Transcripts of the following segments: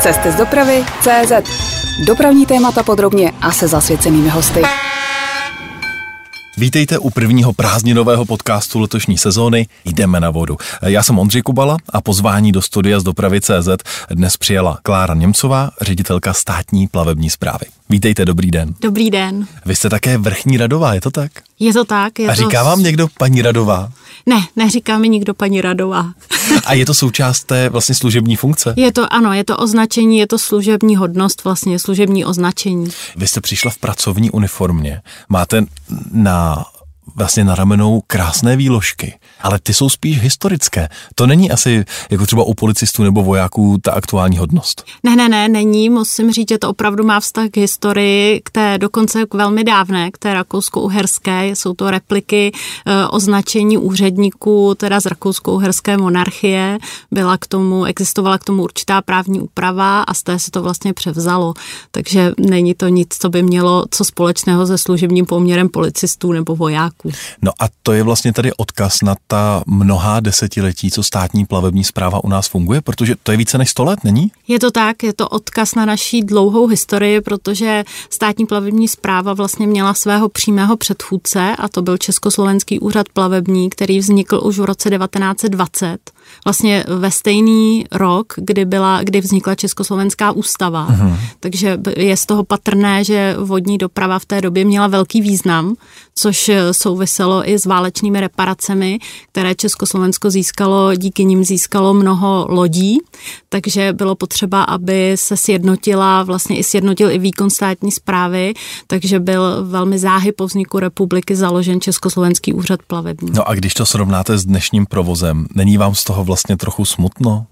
Cesty z dopravy CZ. Dopravní témata podrobně a se zasvěcenými hosty. Vítejte u prvního prázdninového podcastu letošní sezóny Jdeme na vodu. Já jsem Ondřej Kubala a pozvání do studia z dopravy CZ dnes přijela Klára Němcová, ředitelka státní plavební zprávy. Vítejte, dobrý den. Dobrý den. Vy jste také vrchní radová, je to tak? Je to tak. Je a říká to... vám někdo paní radová? Ne, neříká mi nikdo paní radová. a je to součást té vlastně služební funkce? Je to, ano, je to označení, je to služební hodnost, vlastně služební označení. Vy jste přišla v pracovní uniformě. Máte na vlastně na ramenou krásné výložky, ale ty jsou spíš historické. To není asi jako třeba u policistů nebo vojáků ta aktuální hodnost. Ne, ne, ne, není. Musím říct, že to opravdu má vztah k historii, k té dokonce k velmi dávné, k té rakousko-uherské. Jsou to repliky e, označení úředníků, teda z rakousko-uherské monarchie. Byla k tomu, existovala k tomu určitá právní úprava a z té se to vlastně převzalo. Takže není to nic, co by mělo co společného se služebním poměrem policistů nebo vojáků. No a to je vlastně tady odkaz na ta mnohá desetiletí, co státní plavební zpráva u nás funguje, protože to je více než 100 let, není? Je to tak, je to odkaz na naší dlouhou historii, protože státní plavební zpráva vlastně měla svého přímého předchůdce a to byl Československý úřad plavební, který vznikl už v roce 1920 vlastně ve stejný rok, kdy, byla, kdy vznikla Československá ústava. Uh-huh. Takže je z toho patrné, že vodní doprava v té době měla velký význam, což souviselo i s válečnými reparacemi, které Československo získalo, díky nim získalo mnoho lodí, takže bylo potřeba, aby se sjednotila, vlastně i sjednotil i výkon státní zprávy, takže byl velmi záhy po vzniku republiky založen Československý úřad plavební. No a když to srovnáte s dnešním provozem, není vám z toho vlastně trochu smutno?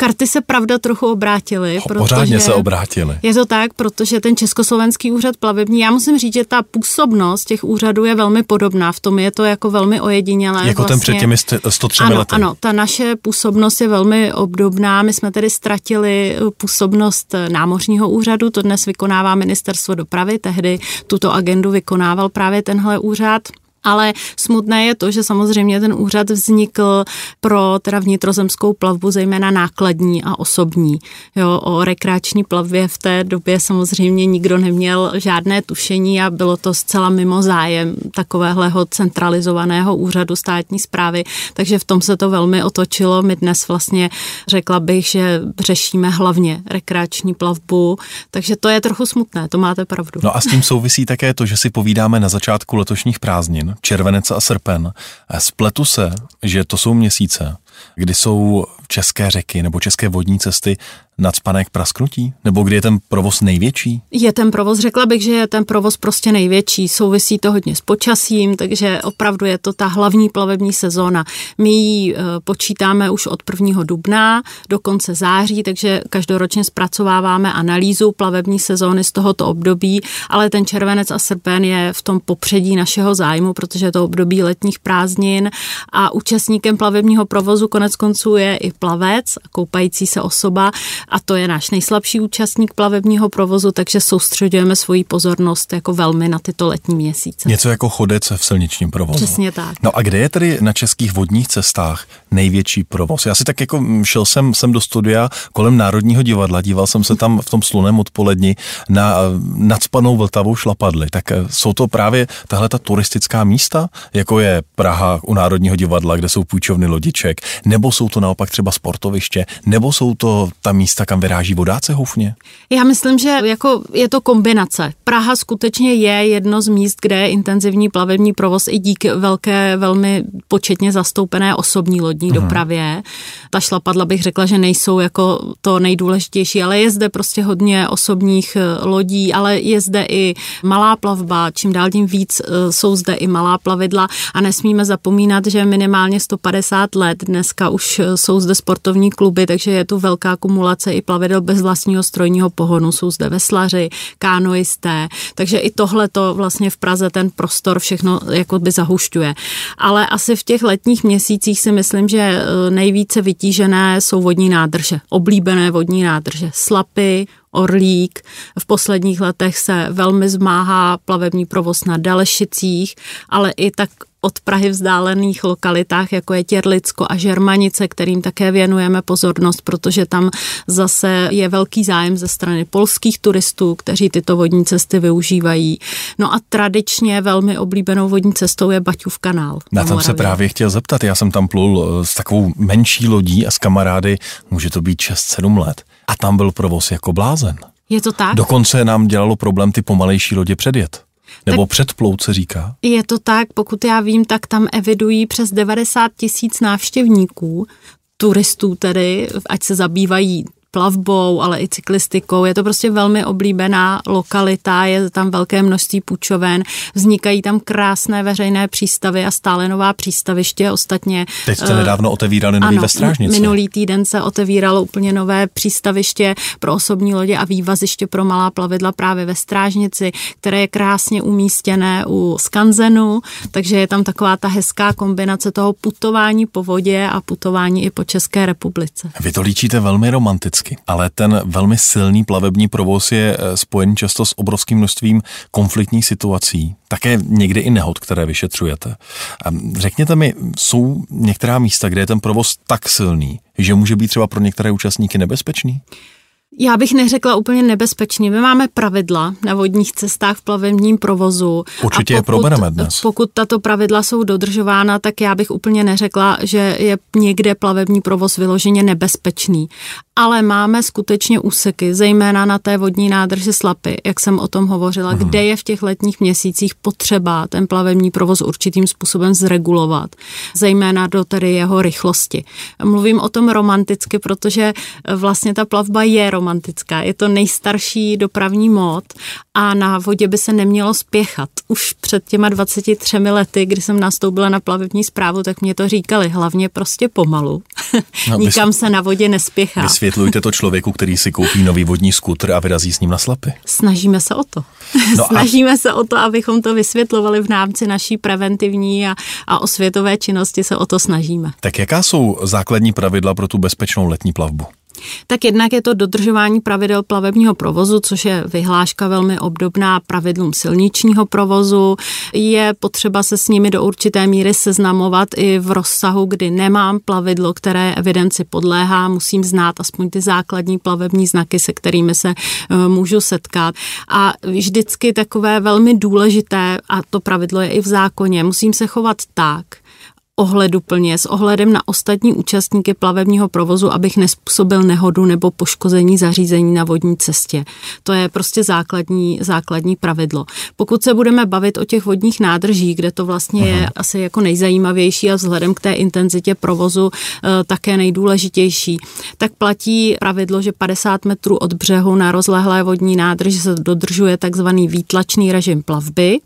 Karty se pravda trochu obrátily. Ho, pořádně se obrátily. Je to tak, protože ten Československý úřad plavební, já musím říct, že ta působnost těch úřadů je velmi podobná. V tom je to jako velmi ojedinělé. Jako vlastně. ten před těmi 103 ano, lety. Ano, ta naše působnost je velmi obdobná. My jsme tedy ztratili působnost námořního úřadu, to dnes vykonává ministerstvo dopravy, tehdy tuto agendu vykonával právě tenhle úřad. Ale smutné je to, že samozřejmě ten úřad vznikl pro teda vnitrozemskou plavbu, zejména nákladní a osobní. Jo, o rekreační plavbě v té době samozřejmě nikdo neměl žádné tušení a bylo to zcela mimo zájem takovéhleho centralizovaného úřadu státní zprávy, takže v tom se to velmi otočilo. My dnes vlastně řekla bych, že řešíme hlavně rekreační plavbu, takže to je trochu smutné, to máte pravdu. No a s tím souvisí také to, že si povídáme na začátku letošních prázdnin, červenec a srpen. Spletu se, že to jsou měsíce, kdy jsou české řeky nebo české vodní cesty nadspané k prasknutí? Nebo kdy je ten provoz největší? Je ten provoz, řekla bych, že je ten provoz prostě největší. Souvisí to hodně s počasím, takže opravdu je to ta hlavní plavební sezóna. My ji e, počítáme už od 1. dubna do konce září, takže každoročně zpracováváme analýzu plavební sezóny z tohoto období, ale ten červenec a srpen je v tom popředí našeho zájmu, protože je to období letních prázdnin a účastníkem plavebního provozu konec konců je i plavec, koupající se osoba a to je náš nejslabší účastník plavebního provozu, takže soustředujeme svoji pozornost jako velmi na tyto letní měsíce. Něco jako chodec v silničním provozu. Přesně tak. No a kde je tedy na českých vodních cestách největší provoz? Já si tak jako šel jsem, jsem do studia kolem Národního divadla, díval jsem se tam v tom sluném odpoledni na nadspanou Vltavou šlapadly. Tak eh, jsou to právě tahle ta turistická místa, jako je Praha u Národního divadla, kde jsou půjčovny lodiček, nebo jsou to naopak třeba sportoviště, nebo jsou to ta místa, kam vyráží vodáce houfně? Já myslím, že jako je to kombinace. Praha skutečně je jedno z míst, kde je intenzivní plavební provoz i díky velké, velmi početně zastoupené osobní lodní uh-huh. dopravě. Ta šlapadla bych řekla, že nejsou jako to nejdůležitější, ale je zde prostě hodně osobních eh, lodí, ale je zde i malá plavba, čím dál tím víc eh, jsou zde i malá plavidla a nesmíme zapomínat, že minimálně 150 let dneska už eh, jsou zde sportovní kluby, takže je tu velká kumulace i plavidel bez vlastního strojního pohonu. Jsou zde veslaři, kánoisté, takže i tohle to vlastně v Praze ten prostor všechno jako by zahušťuje. Ale asi v těch letních měsících si myslím, že e, nejvíce vytížené jsou vodní nádrže, oblíbené vodní nádrže, slapy, Orlík. V posledních letech se velmi zmáhá plavební provoz na Dalešicích, ale i tak od Prahy vzdálených lokalitách, jako je Těrlicko a Žermanice, kterým také věnujeme pozornost, protože tam zase je velký zájem ze strany polských turistů, kteří tyto vodní cesty využívají. No a tradičně velmi oblíbenou vodní cestou je Baťův kanál. Na tom se právě chtěl zeptat. Já jsem tam plul eh, s takovou menší lodí a s kamarády, může to být 6-7 let. A tam byl provoz jako blázen. Je to tak? Dokonce nám dělalo problém ty pomalejší lodě předjet. Nebo tak předplout se říká. Je to tak, pokud já vím, tak tam evidují přes 90 tisíc návštěvníků, turistů tedy, ať se zabývají plavbou, ale i cyklistikou. Je to prostě velmi oblíbená lokalita, je tam velké množství půjčoven, vznikají tam krásné veřejné přístavy a stále nová přístaviště. Ostatně. Teď jste uh, nedávno otevírali nový ano, ve Strážnici. Minulý týden se otevíralo úplně nové přístaviště pro osobní lodě a vývaziště pro malá plavidla právě ve Strážnici, které je krásně umístěné u Skanzenu, takže je tam taková ta hezká kombinace toho putování po vodě a putování i po České republice. Vy to líčíte velmi romanticky vždycky. Ale ten velmi silný plavební provoz je eh, spojen často s obrovským množstvím konfliktních situací, také někdy i nehod, které vyšetřujete. Řekněte mi, jsou některá místa, kde je ten provoz tak silný, že může být třeba pro některé účastníky nebezpečný? Já bych neřekla úplně nebezpečně. My máme pravidla na vodních cestách v plavebním provozu. Určitě pokud, je probereme dnes. Pokud tato pravidla jsou dodržována, tak já bych úplně neřekla, že je někde plavební provoz vyloženě nebezpečný. Ale máme skutečně úseky, zejména na té vodní nádrži Slapy, jak jsem o tom hovořila, hmm. kde je v těch letních měsících potřeba ten plavební provoz určitým způsobem zregulovat, zejména do tedy jeho rychlosti. Mluvím o tom romanticky, protože vlastně ta plavba je romantická. Je to nejstarší dopravní mód a na vodě by se nemělo spěchat. Už před těma 23 lety, kdy jsem nastoupila na plavební zprávu, tak mě to říkali, hlavně prostě pomalu. No, Nikam se na vodě nespěchá. Vysvětlujte to člověku, který si koupí nový vodní skutr a vyrazí s ním na slapy. Snažíme se o to. No Snažíme a... se o to, abychom to vysvětlovali v rámci naší preventivní a, a osvětové činnosti se o to snažíme. Tak jaká jsou základní pravidla pro tu bezpečnou letní plavbu? Tak jednak je to dodržování pravidel plavebního provozu, což je vyhláška velmi obdobná pravidlům silničního provozu. Je potřeba se s nimi do určité míry seznamovat i v rozsahu, kdy nemám plavidlo, které evidenci podléhá, musím znát aspoň ty základní plavební znaky, se kterými se eh, můžu setkat. A vždycky takové velmi důležité, a to pravidlo je i v zákoně, musím se chovat tak, ohleduplně s ohledem na ostatní účastníky plavebního provozu, abych nespůsobil nehodu nebo poškození zařízení na vodní cestě. To je prostě základní, základní pravidlo. Pokud se budeme bavit o těch vodních nádržích, kde to vlastně Aha. je asi jako nejzajímavější a vzhledem k té intenzitě provozu e, také nejdůležitější, tak platí pravidlo, že 50 metrů od břehu na rozlehlé vodní nádrži se dodržuje takzvaný výtlačný režim plavby.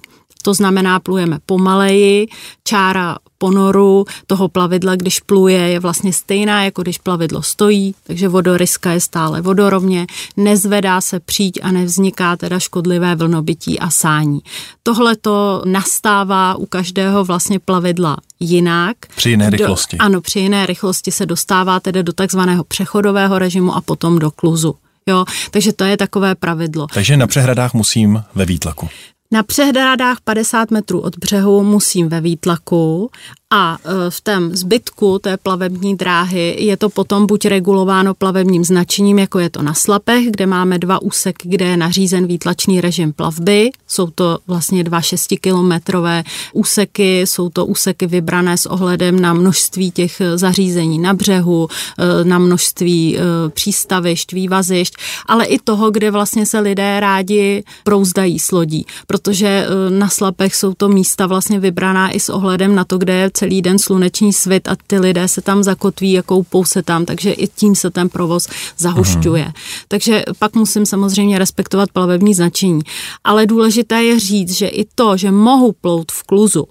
To znamená, plujeme pomaleji, čára ponoru toho plavidla, když pluje, je vlastně stejná, jako když plavidlo stojí, takže vodoryska je stále vodorovně, nezvedá se příď a nevzniká teda škodlivé vlnobytí a sání. Tohle to nastává u každého vlastně plavidla jinak. Při jiné rychlosti. Do, ano, při jiné rychlosti se dostává tedy do takzvaného přechodového režimu a potom do kluzu. Jo, takže to je takové pravidlo. Takže na přehradách musím ve výtlaku. Na přehradách 50 metrů od břehu musím ve výtlaku a e, v tom zbytku té plavební dráhy je to potom buď regulováno plavebním značením, jako je to na Slapech, kde máme dva úseky, kde je nařízen výtlačný režim plavby. Jsou to vlastně dva šestikilometrové úseky, jsou to úseky vybrané s ohledem na množství těch zařízení na břehu, e, na množství e, přístavišť, vývazišť, ale i toho, kde vlastně se lidé rádi prouzdají s lodí, protože na Slapech jsou to místa vlastně vybraná i s ohledem na to, kde je celý den sluneční svit a ty lidé se tam zakotví a koupou se tam, takže i tím se ten provoz zahušťuje. Mm. Takže pak musím samozřejmě respektovat plavební značení. Ale důležité je říct, že i to, že mohu plout v kluzu,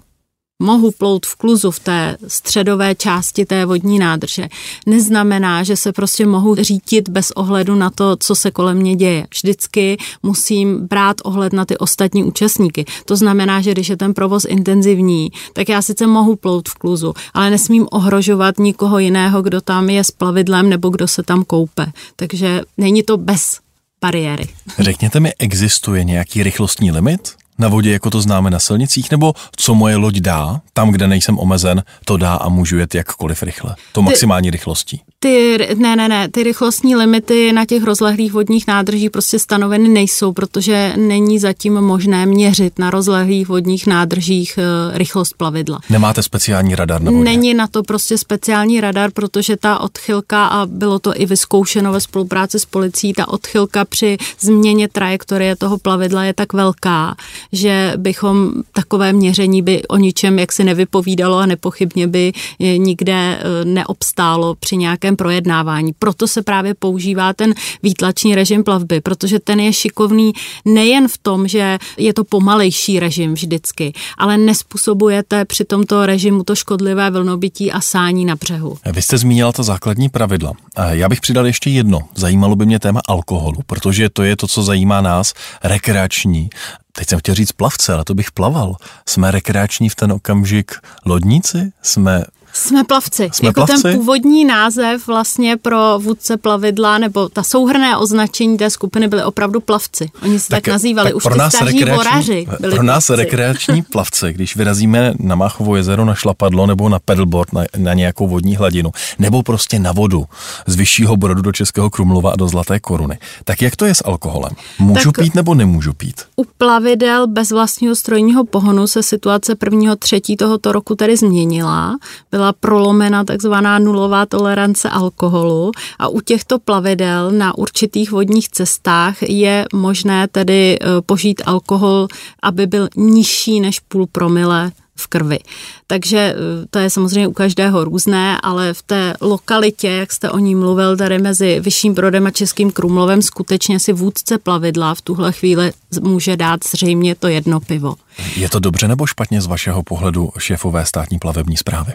mohu plout v kluzu v té středové části té vodní nádrže, neznamená, že se prostě mohu řítit bez ohledu na to, co se kolem mě děje. Vždycky musím brát ohled na ty ostatní účastníky. To znamená, že když je ten provoz intenzivní, tak já sice mohu plout v kluzu, ale nesmím ohrožovat nikoho jiného, kdo tam je s plavidlem nebo kdo se tam koupe. Takže není to bez bariéry. Řekněte mi, existuje nějaký rychlostní limit? Na vodě, jako to známe na silnicích, nebo co moje loď dá, tam, kde nejsem omezen, to dá a můžu jet jakkoliv rychle. To maximální rychlostí. Ty, ne, ne, ne, ty rychlostní limity na těch rozlehlých vodních nádržích prostě stanoveny nejsou, protože není zatím možné měřit na rozlehlých vodních nádržích e, rychlost plavidla. Nemáte speciální radar na vodě? Není na to prostě speciální radar, protože ta odchylka, a bylo to i vyzkoušeno ve spolupráci s policií, ta odchylka při změně trajektorie toho plavidla je tak velká, že bychom takové měření by o ničem jaksi nevypovídalo a nepochybně by nikde e, neobstálo při nějakém projednávání. Proto se právě používá ten výtlačný režim plavby, protože ten je šikovný nejen v tom, že je to pomalejší režim vždycky, ale nespůsobujete při tomto režimu to škodlivé vlnobytí a sání na břehu. Vy jste zmínila ta základní pravidla. Já bych přidal ještě jedno. Zajímalo by mě téma alkoholu, protože to je to, co zajímá nás, rekreační teď jsem chtěl říct plavce, ale to bych plaval. Jsme rekreační v ten okamžik lodníci? Jsme jsme plavci. Jsme jako plavci? ten původní název vlastně pro vůdce plavidla, nebo ta souhrné označení té skupiny byly opravdu plavci. Oni se tak, tak nazývali. Tak Už pro nás staří voraři byli Pro nás plavci. rekreační plavci, když vyrazíme na Máchovo jezero na šlapadlo nebo na pedalboard na, na nějakou vodní hladinu, nebo prostě na vodu z vyššího brodu do Českého Krumlova a do Zlaté koruny. Tak jak to je s alkoholem? Můžu tak pít nebo nemůžu pít? U plavidel bez vlastního strojního pohonu se situace prvního třetí tohoto roku tedy změnila. Byla byla prolomena takzvaná nulová tolerance alkoholu a u těchto plavidel na určitých vodních cestách je možné tedy e, požít alkohol, aby byl nižší než půl promile v krvi. Takže e, to je samozřejmě u každého různé, ale v té lokalitě, jak jste o ní mluvil, tady mezi Vyšším Brodem a Českým Krumlovem, skutečně si vůdce plavidla v tuhle chvíli může dát zřejmě to jedno pivo. Je to dobře nebo špatně z vašeho pohledu šéfové státní plavební zprávy?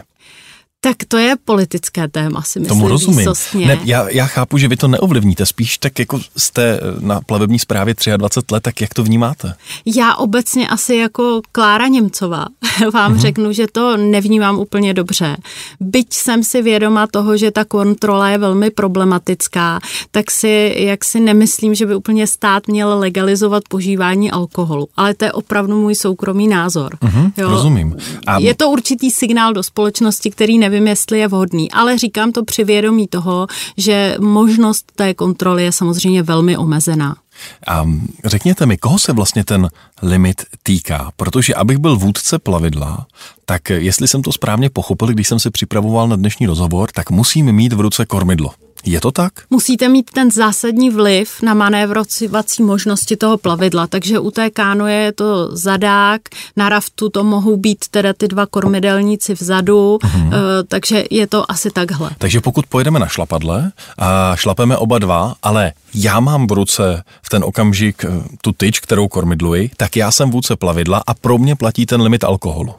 Tak to je politické téma, si myslím. Tomu rozumím. Ne, já, já chápu, že vy to neovlivníte, spíš tak jako jste na plavební správě 23 let, tak jak to vnímáte? Já obecně asi jako Klára Němcová vám mm-hmm. řeknu, že to nevnímám úplně dobře. Byť jsem si vědoma toho, že ta kontrola je velmi problematická, tak si jak si nemyslím, že by úplně stát měl legalizovat požívání alkoholu. Ale to je opravdu můj soukromý názor. Mm-hmm, jo? Rozumím. A... Je to určitý signál do společnosti, který ne nevím, jestli je vhodný, ale říkám to při vědomí toho, že možnost té kontroly je samozřejmě velmi omezená. A řekněte mi, koho se vlastně ten limit týká? Protože abych byl vůdce plavidla, tak jestli jsem to správně pochopil, když jsem se připravoval na dnešní rozhovor, tak musím mít v ruce kormidlo. Je to tak? Musíte mít ten zásadní vliv na manévrovací možnosti toho plavidla, takže u té kánoje je to zadák, na raftu to mohou být teda ty dva kormidelníci vzadu, uh-huh. takže je to asi takhle. Takže pokud pojedeme na šlapadle a šlapeme oba dva, ale já mám v ruce v ten okamžik eh, tu tyč, kterou kormidluji, tak já jsem vůdce plavidla a pro mě platí ten limit alkoholu.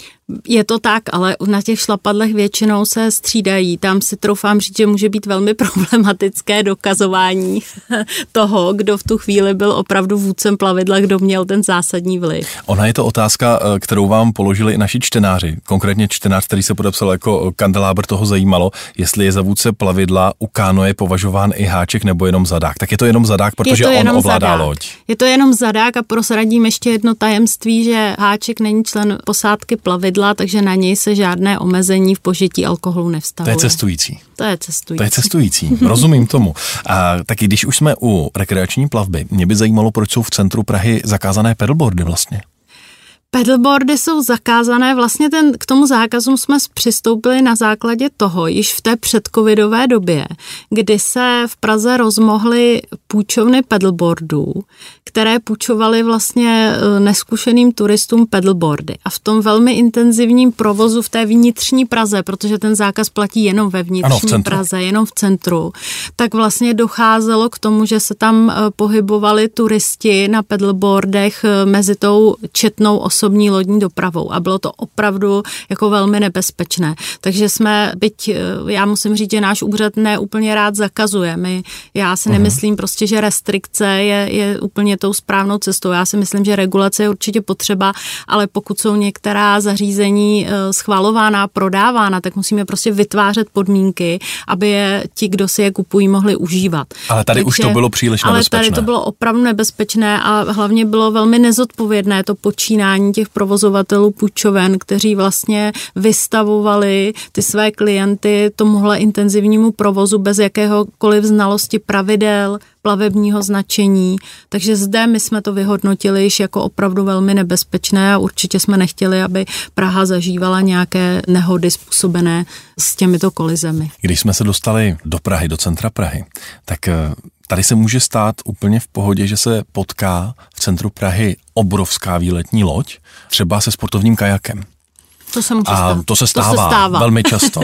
Je to tak, ale na těch šlapadlech většinou se střídají. Tam si troufám říct, že může být velmi problematické dokazování toho, kdo v tu chvíli byl opravdu vůdcem plavidla, kdo měl ten zásadní vliv. Ona je to otázka, eh, kterou vám položili i naši čtenáři. Konkrétně čtenář, který se podepsal jako kandelábr, toho zajímalo, jestli je za vůdce plavidla u kánoje považován i háček nebo jenom zadák. Tak je to jenom zadák, protože on ovládá zadák. loď. Je to jenom zadák a prosradím ještě jedno tajemství, že háček není člen posádky plavidla, takže na něj se žádné omezení v požití alkoholu nevztahuje. To je cestující. To je cestující. To je cestující, rozumím tomu. A taky když už jsme u rekreační plavby, mě by zajímalo, proč jsou v centru Prahy zakázané pedalboardy vlastně. Pedalboardy jsou zakázané, vlastně ten, k tomu zákazu jsme přistoupili na základě toho, již v té předcovidové době, kdy se v Praze rozmohly půjčovny pedalboardů, které půjčovaly vlastně e, neskušeným turistům pedalboardy. A v tom velmi intenzivním provozu v té vnitřní Praze, protože ten zákaz platí jenom ve vnitřní ano, v Praze, jenom v centru, tak vlastně docházelo k tomu, že se tam e, pohybovali turisti na pedalboardech e, mezi tou četnou osobou osobní lodní dopravou a bylo to opravdu jako velmi nebezpečné. Takže jsme, byť eh, já musím říct, že náš úřad neúplně rád zakazuje. My, já si uh-huh. nemyslím prostě, že restrikce je, je úplně tou správnou cestou. Já si myslím, že regulace je určitě potřeba, ale pokud jsou některá zařízení eh, schvalována, prodávána, tak musíme prostě vytvářet podmínky, aby je ti, kdo si je kupují, mohli užívat. Ale tady Takže, už to bylo příliš nebezpečné. Ale tady to bylo opravdu nebezpečné a hlavně bylo velmi nezodpovědné to počínání těch provozovatelů půjčoven, kteří vlastně vystavovali ty své klienty tomuhle intenzivnímu provozu bez jakéhokoliv znalosti pravidel, plavebního značení. Takže zde my jsme to vyhodnotili již jako opravdu velmi nebezpečné a určitě jsme nechtěli, aby Praha zažívala nějaké nehody způsobené s těmito kolizemi. Když jsme se dostali do Prahy, do centra Prahy, tak eh, Tady se může stát úplně v pohodě, že se potká v centru Prahy obrovská výletní loď, třeba se sportovním kajakem. To se může a stát. to se stává, to se stává velmi často.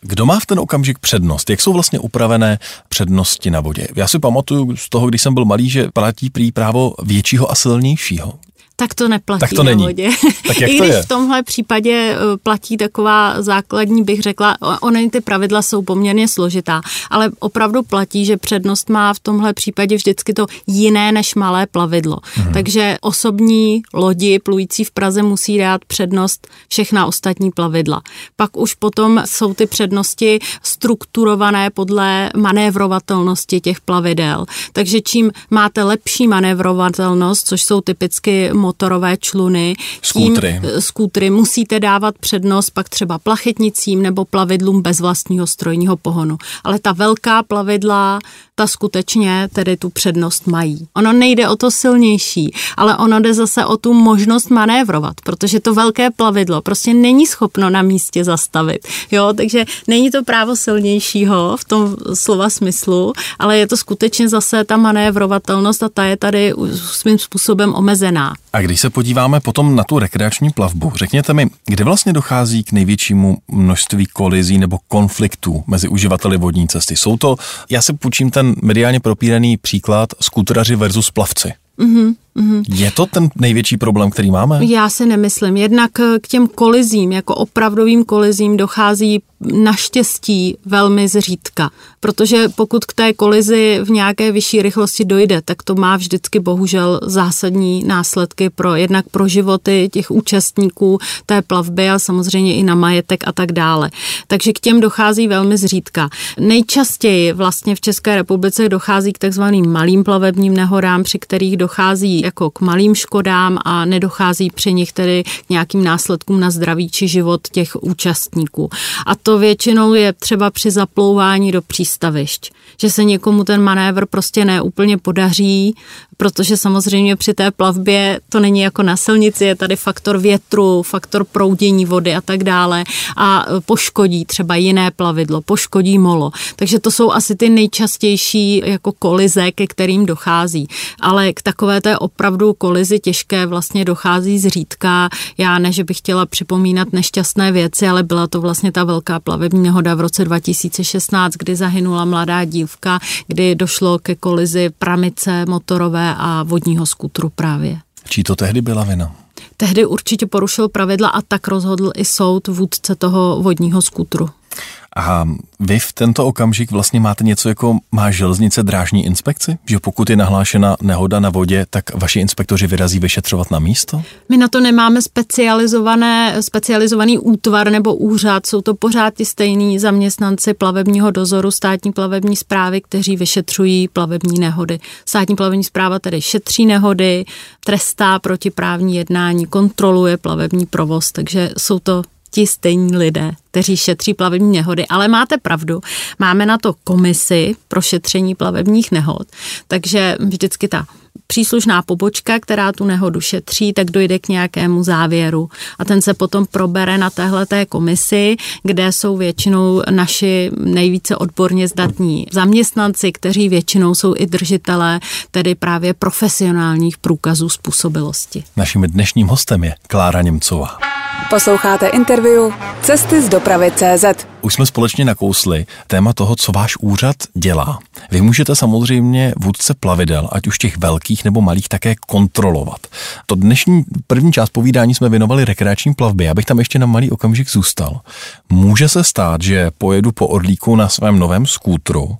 Kdo má v ten okamžik přednost? Jak jsou vlastně upravené přednosti na vodě? Já si pamatuju z toho, když jsem byl malý, že platí prý právo většího a silnějšího. Tak to neplatí tak to není. na vodě. Tak jak I to když je? v tomhle případě eh, platí taková základní, bych řekla, ony ty pravidla jsou poměrně složitá, ale opravdu platí, že přednost má v tomhle případě vždycky to jiné než malé plavidlo. Hmm. Takže osobní lodi plující v Praze musí dát přednost všechna ostatní plavidla. Pak už potom jsou ty přednosti strukturované podle manévrovatelnosti těch plavidel. Takže čím máte lepší manévrovatelnost, což jsou typicky motorové čluny, skútry. Tím, skútry musíte dávat přednost pak třeba plachetnicím nebo plavidlům bez vlastního strojního pohonu. Ale ta velká plavidla, ta skutečně tedy tu přednost mají. Ono nejde o to silnější, ale ono jde zase o tu možnost manévrovat, protože to velké plavidlo prostě není schopno na místě zastavit. Jo, takže není to právo silnějšího v tom slova smyslu, ale je to skutečně zase ta manévrovatelnost a ta je tady svým způsobem omezená. A když se podíváme potom na tu rekreační plavbu, řekněte mi, kde vlastně dochází k největšímu množství kolizí nebo konfliktů mezi uživateli vodní cesty? Jsou to, já se půjčím ten mediálně propíraný příklad skutraři versus plavci. Mm-hmm. Mm-hmm. Je to ten největší problém, který máme? Já si nemyslím. Jednak k těm kolizím, jako opravdovým kolizím, dochází naštěstí velmi zřídka. Protože pokud k té kolizi v nějaké vyšší rychlosti dojde, tak to má vždycky bohužel zásadní následky pro jednak pro životy těch účastníků té plavby a samozřejmě i na majetek a tak dále. Takže k těm dochází velmi zřídka. Nejčastěji vlastně v České republice dochází k takzvaným malým plavebním nehodám, při kterých dochází jako k malým škodám a nedochází při nich tedy k nějakým následkům na zdraví či život těch účastníků. A to většinou je třeba při zaplouvání do přístavišť, že se někomu ten manévr prostě neúplně podaří, protože samozřejmě při té plavbě to není jako na silnici, je tady faktor větru, faktor proudění vody a tak dále a poškodí třeba jiné plavidlo, poškodí molo. Takže to jsou asi ty nejčastější jako kolize, ke kterým dochází. Ale k takové té opravdu kolizi těžké vlastně dochází zřídka. Já ne, že bych chtěla připomínat nešťastné věci, ale byla to vlastně ta velká plavební nehoda v roce 2016, kdy zahynula mladá dívka, kdy došlo ke kolizi pramice motorové a vodního skutru právě. Čí to tehdy byla vina? Tehdy určitě porušil pravidla a tak rozhodl i soud vůdce toho vodního skutru. A vy v tento okamžik vlastně máte něco jako má železnice drážní inspekci? Že pokud je nahlášena nehoda na vodě, tak vaši inspektoři vyrazí vyšetřovat na místo? My na to nemáme specializované, specializovaný útvar nebo úřad, jsou to pořád ty stejní zaměstnanci plavebního dozoru státní plavební zprávy, kteří vyšetřují plavební nehody. Státní plavební zpráva tedy šetří nehody, trestá protiprávní jednání, kontroluje plavební provoz, takže jsou to ti stejní lidé, kteří šetří plavební nehody, ale máte pravdu, máme na to komisi pro šetření plavebních nehod, takže vždycky ta příslušná pobočka, která tu nehodu šetří, tak dojde k nějakému závěru a ten se potom probere na téhleté komisi, kde jsou většinou naši nejvíce odborně zdatní zaměstnanci, kteří většinou jsou i držitelé tedy právě profesionálních průkazů způsobilosti. Naším dnešním hostem je Klára Němcová. Posloucháte interview Cesty z dopravy CZ. Už jsme společně nakousli téma toho, co váš úřad dělá. Vy můžete samozřejmě vůdce plavidel, ať už těch velkých nebo malých, také kontrolovat. To dnešní první část povídání jsme věnovali rekreační plavbě, abych tam ještě na malý okamžik zůstal. Může se stát, že pojedu po Orlíku na svém novém skútru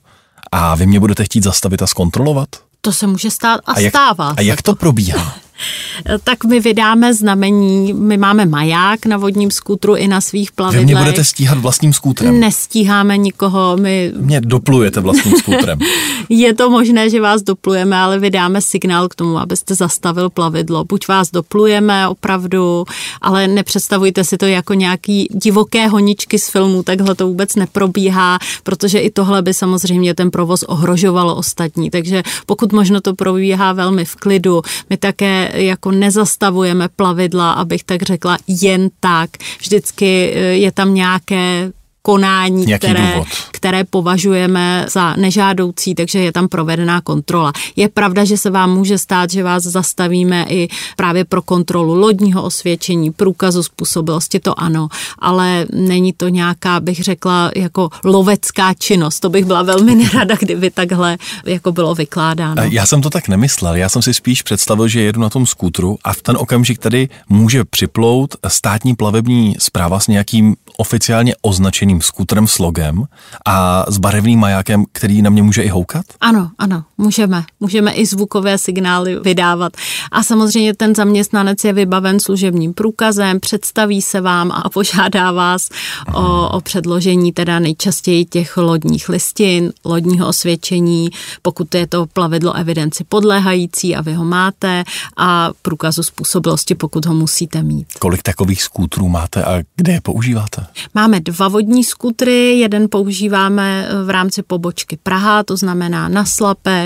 a vy mě budete chtít zastavit a zkontrolovat? To se může stát a, A jak, stává. a jak to probíhá? Tak my vydáme znamení, my máme maják na vodním skútru i na svých Vy plavidlech. mě budete stíhat vlastním skútrem. Nestíháme nikoho, my Mě doplujete vlastním skútrem. Je to možné, že vás doplujeme, ale vydáme signál k tomu, abyste zastavil plavidlo. Buď vás doplujeme opravdu, ale nepředstavujte si to jako nějaký divoké honičky z filmu, takhle to vůbec neprobíhá, protože i tohle by samozřejmě ten provoz ohrožovalo ostatní. Takže pokud možno to probíhá velmi v klidu, my také jako nezastavujeme plavidla, abych tak řekla, jen tak. Vždycky eh, je tam nějaké konání, které, důvod. které považujeme za nežádoucí, takže je tam provedená kontrola. Je pravda, že se vám může stát, že vás zastavíme i právě pro kontrolu lodního osvědčení, průkazu způsobilosti, to ano, ale není to nějaká, bych řekla, jako lovecká činnost. To bych byla velmi nerada, kdyby takhle jako bylo vykládáno. Já jsem to tak nemyslel, já jsem si spíš představil, že jedu na tom skútru a v ten okamžik tady může připlout státní plavební zpráva s nějakým oficiálně označeným skútrem s logem a s barevným majákem, který na mě může i houkat? Ano, ano, můžeme. Můžeme i zvukové signály vydávat. A samozřejmě ten zaměstnanec je vybaven služebním průkazem, představí se vám a požádá vás o, o předložení teda nejčastěji těch lodních listin, lodního osvědčení, pokud je to plavidlo evidenci podléhající a vy ho máte a průkazu způsobilosti, pokud ho musíte mít. Kolik takových skútrů máte a kde je používáte? Máme dva vodní skutry, jeden používáme v rámci pobočky Praha, to znamená na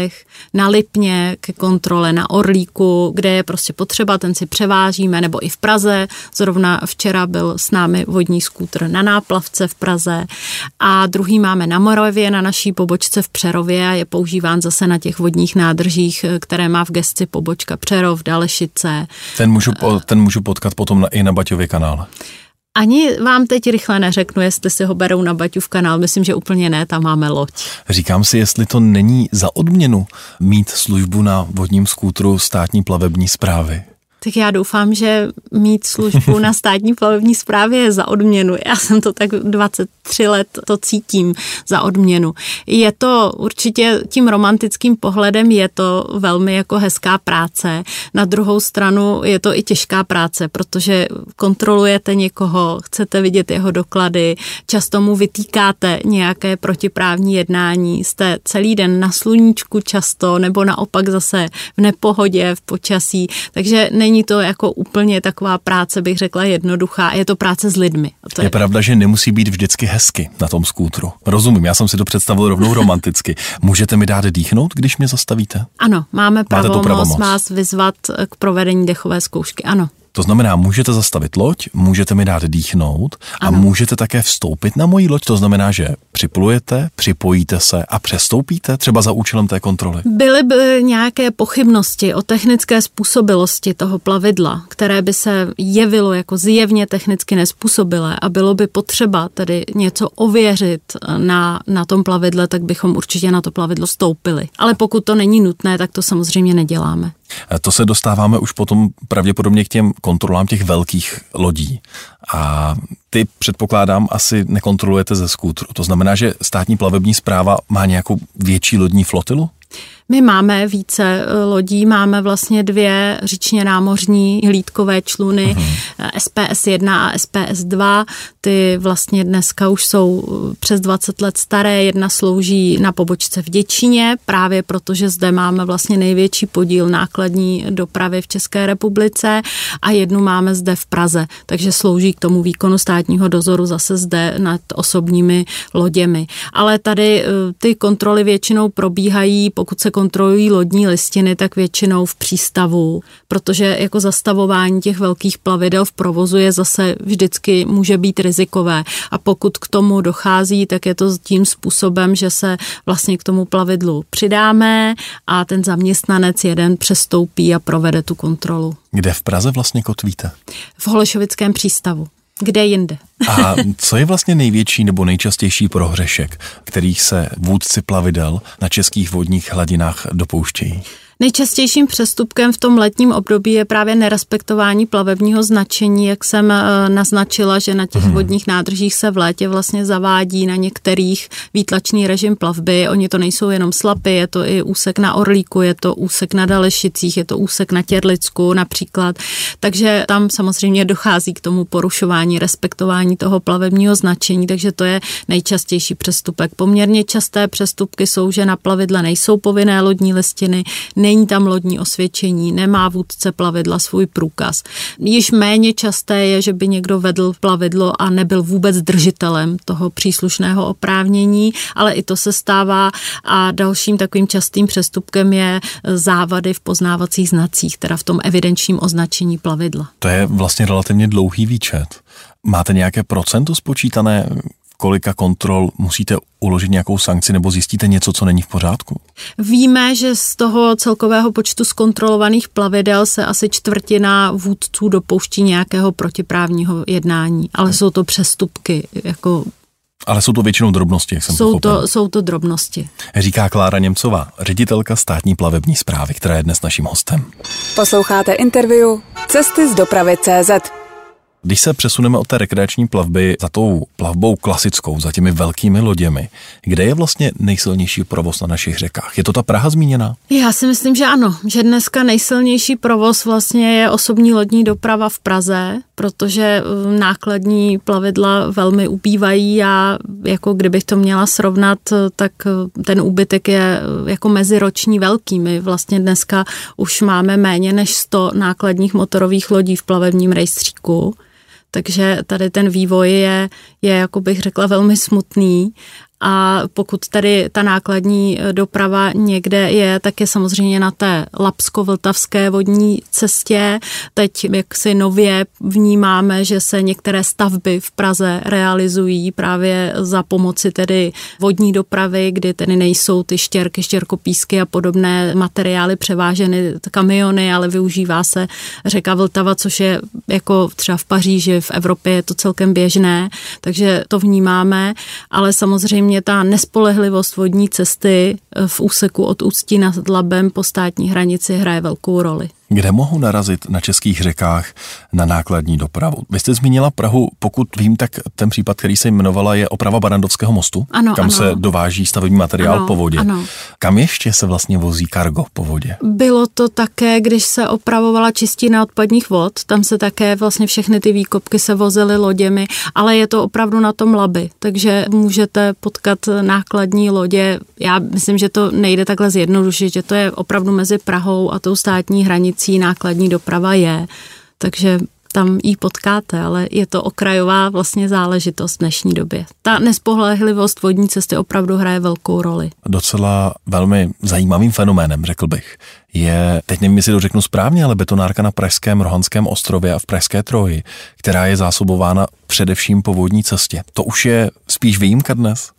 Slapech, na Lipně ke kontrole na Orlíku, kde je prostě potřeba, ten si převážíme, nebo i v Praze. Zrovna včera byl s námi vodní skútr na náplavce v Praze. A druhý máme na Moravě, na naší pobočce v Přerově a je používán zase na těch vodních nádržích, které má v gesci pobočka Přerov, Dalešice. Ten můžu, ten můžu potkat potom na, i na Baťově kanále. Ani vám teď rychle neřeknu, jestli si ho berou na Baťův kanál, myslím, že úplně ne, tam máme loď. Říkám si, jestli to není za odměnu mít službu na vodním skútru státní plavební zprávy. Tak já doufám, že mít službu na státní plavební správě je za odměnu. Já jsem to tak 23 let to cítím za odměnu. Je to určitě tím romantickým pohledem je to velmi jako hezká práce. Na druhou stranu je to i těžká práce, protože kontrolujete někoho, chcete vidět jeho doklady, často mu vytýkáte nějaké protiprávní jednání, jste celý den na sluníčku často, nebo naopak zase v nepohodě, v počasí, takže není to jako úplně taková práce, bych řekla, jednoduchá, je to práce s lidmi. To Je pravda, že nemusí být vždycky hezky na tom skútru. Rozumím, já jsem si to představil rovnou romanticky. Můžete mi dát dýchnout, když mě zastavíte? Ano, máme pravomoc, pravomoc. vás vyzvat k provedení dechové zkoušky, ano. To znamená, můžete zastavit loď, můžete mi dát dýchnout a Ano. můžete také vstoupit na moji loď. To znamená, že připlujete, připojíte se a přestoupíte třeba za účelem té kontroly. Byly by nějaké pochybnosti o technické způsobilosti toho plavidla, které by se jevilo jako zjevně technicky nespůsobilé a bylo by potřeba tedy něco ověřit na, na tom plavidle, tak bychom určitě na to plavidlo stoupili. Ale pokud to není nutné, tak to samozřejmě neděláme. E, To se dostáváme už potom pravděpodobně k těm kontrolám těch velkých lodí. A ty předpokládám asi nekontrolujete ze skútru. To znamená, že státní plavební zpráva má nějakou větší lodní flotilu? My máme více eh, lodí, máme vlastně dvě říčně námořní hlídkové čluny uh-huh. SPS-1 a SPS-2. Ty vlastně dneska už jsou eh, přes 20 let staré. Jedna slouží na pobočce v Děčíně, právě protože zde máme vlastně největší podíl nákladní dopravy v České republice a jednu máme zde v Praze, takže slouží k tomu výkonu státního dozoru zase zde nad osobními loděmi. Ale tady eh, ty kontroly většinou probíhají, pokud se kontrolují lodní listiny, tak většinou v přístavu, protože jako zastavování těch velkých plavidel v provozu je zase vždycky může být rizikové. A pokud k tomu dochází, tak je to tím způsobem, že se vlastně k tomu plavidlu přidáme a ten zaměstnanec jeden přestoupí a provede tu kontrolu. Kde v Praze vlastně kotvíte? V Holešovickém přístavu. Kde jinde? A co je vlastně největší nebo nejčastější prohřešek, kterých se vůdci plavidel na českých vodních hladinách dopouštějí? Nejčastějším přestupkem v tom letním období je právě nerespektování plavebního značení, jak jsem eh, naznačila, že na těch hmm. vodních nádržích se v létě vlastně zavádí na některých výtlačný režim plavby. Oni to nejsou jenom slapy, je to i úsek na Orlíku, je to úsek na Dalešicích, je to úsek na Těrlicku například. Takže tam samozřejmě dochází k tomu porušování, respektování toho plavebního značení, takže to je nejčastější přestupek. Poměrně časté přestupky jsou, že na plavidle nejsou povinné lodní listiny, není tam lodní osvědčení, nemá vůdce plavidla svůj průkaz. Již méně časté je, že by někdo vedl plavidlo a nebyl vůbec držitelem toho příslušného oprávnění, ale i to se stává a dalším takovým častým přestupkem je závady v poznávacích znacích, teda v tom evidenčním označení plavidla. To je vlastně relativně dlouhý výčet. Máte nějaké procento spočítané, kolika kontrol musíte uložit nějakou sankci nebo zjistíte něco, co není v pořádku? Víme, že z toho celkového počtu zkontrolovaných plavidel se asi čtvrtina vůdců dopouští nějakého protiprávního jednání, ale jsou to přestupky, jako ale jsou to většinou drobnosti, jak jsem jsou pochopil. to, jsou to drobnosti. Říká Klára Němcová, ředitelka státní plavební zprávy, která je dnes naším hostem. Posloucháte interview Cesty z dopravy CZ. Když se přesuneme od té rekreační plavby za tou plavbou klasickou, za těmi velkými loděmi, kde je vlastně nejsilnější provoz na našich řekách? Je to ta Praha zmíněná? Já si myslím, že ano, že dneska nejsilnější provoz vlastně je osobní lodní doprava v Praze, protože um, nákladní plavidla velmi ubývají a jako kdybych to měla srovnat, tak uh, ten úbytek je uh, jako meziroční velký. My vlastně dneska už máme méně než 100 nákladních motorových lodí v plavebním rejstříku. Takže tady ten vývoj je, je, jako bych řekla, velmi smutný a pokud tady ta nákladní eh, doprava někde je, tak je samozřejmě na té Lapsko-Vltavské vodní cestě. Teď jak si nově vnímáme, že se některé stavby v Praze realizují právě za pomoci tedy vodní dopravy, kdy tedy nejsou ty štěrky, štěrkopísky a podobné materiály převáženy kamiony, ale využívá se řeka Vltava, což je jako třeba v Paříži, v Evropě je to celkem běžné, takže to vnímáme, ale samozřejmě samozřejmě ta nespolehlivost vodní cesty eh, v úseku od Ústí nad Labem po státní hranici hraje velkou roli. Kde mohou narazit na českých řekách na nákladní dopravu? Vy jste zmínila Prahu, pokud vím, tak ten případ, který se jmenovala, je oprava Barandovského mostu, ano, kam ano. se dováží stavební materiál ano, po vodě. Ano. Kam ještě se vlastně vozí kargo po vodě? Bylo to také, když se opravovala čistina odpadních vod, tam se také vlastně všechny ty výkopky se vozily loděmi, ale je to opravdu na tom laby, takže můžete potkat nákladní lodě. Já myslím, že to nejde takhle zjednodušit, že to je opravdu mezi Prahou a tou státní hranicí fungující nákladní doprava je, takže tam ji potkáte, ale je to okrajová vlastně záležitost v dnešní době. Ta nespohlehlivost vodní cesty opravdu hraje velkou roli. Docela velmi zajímavým fenoménem, řekl bych, je, teď nevím, jestli to řeknu správně, ale betonárka na Pražském Rohanském ostrově a v Pražské Troji, která je zásobována především po vodní cestě. To už je spíš výjimka dnes?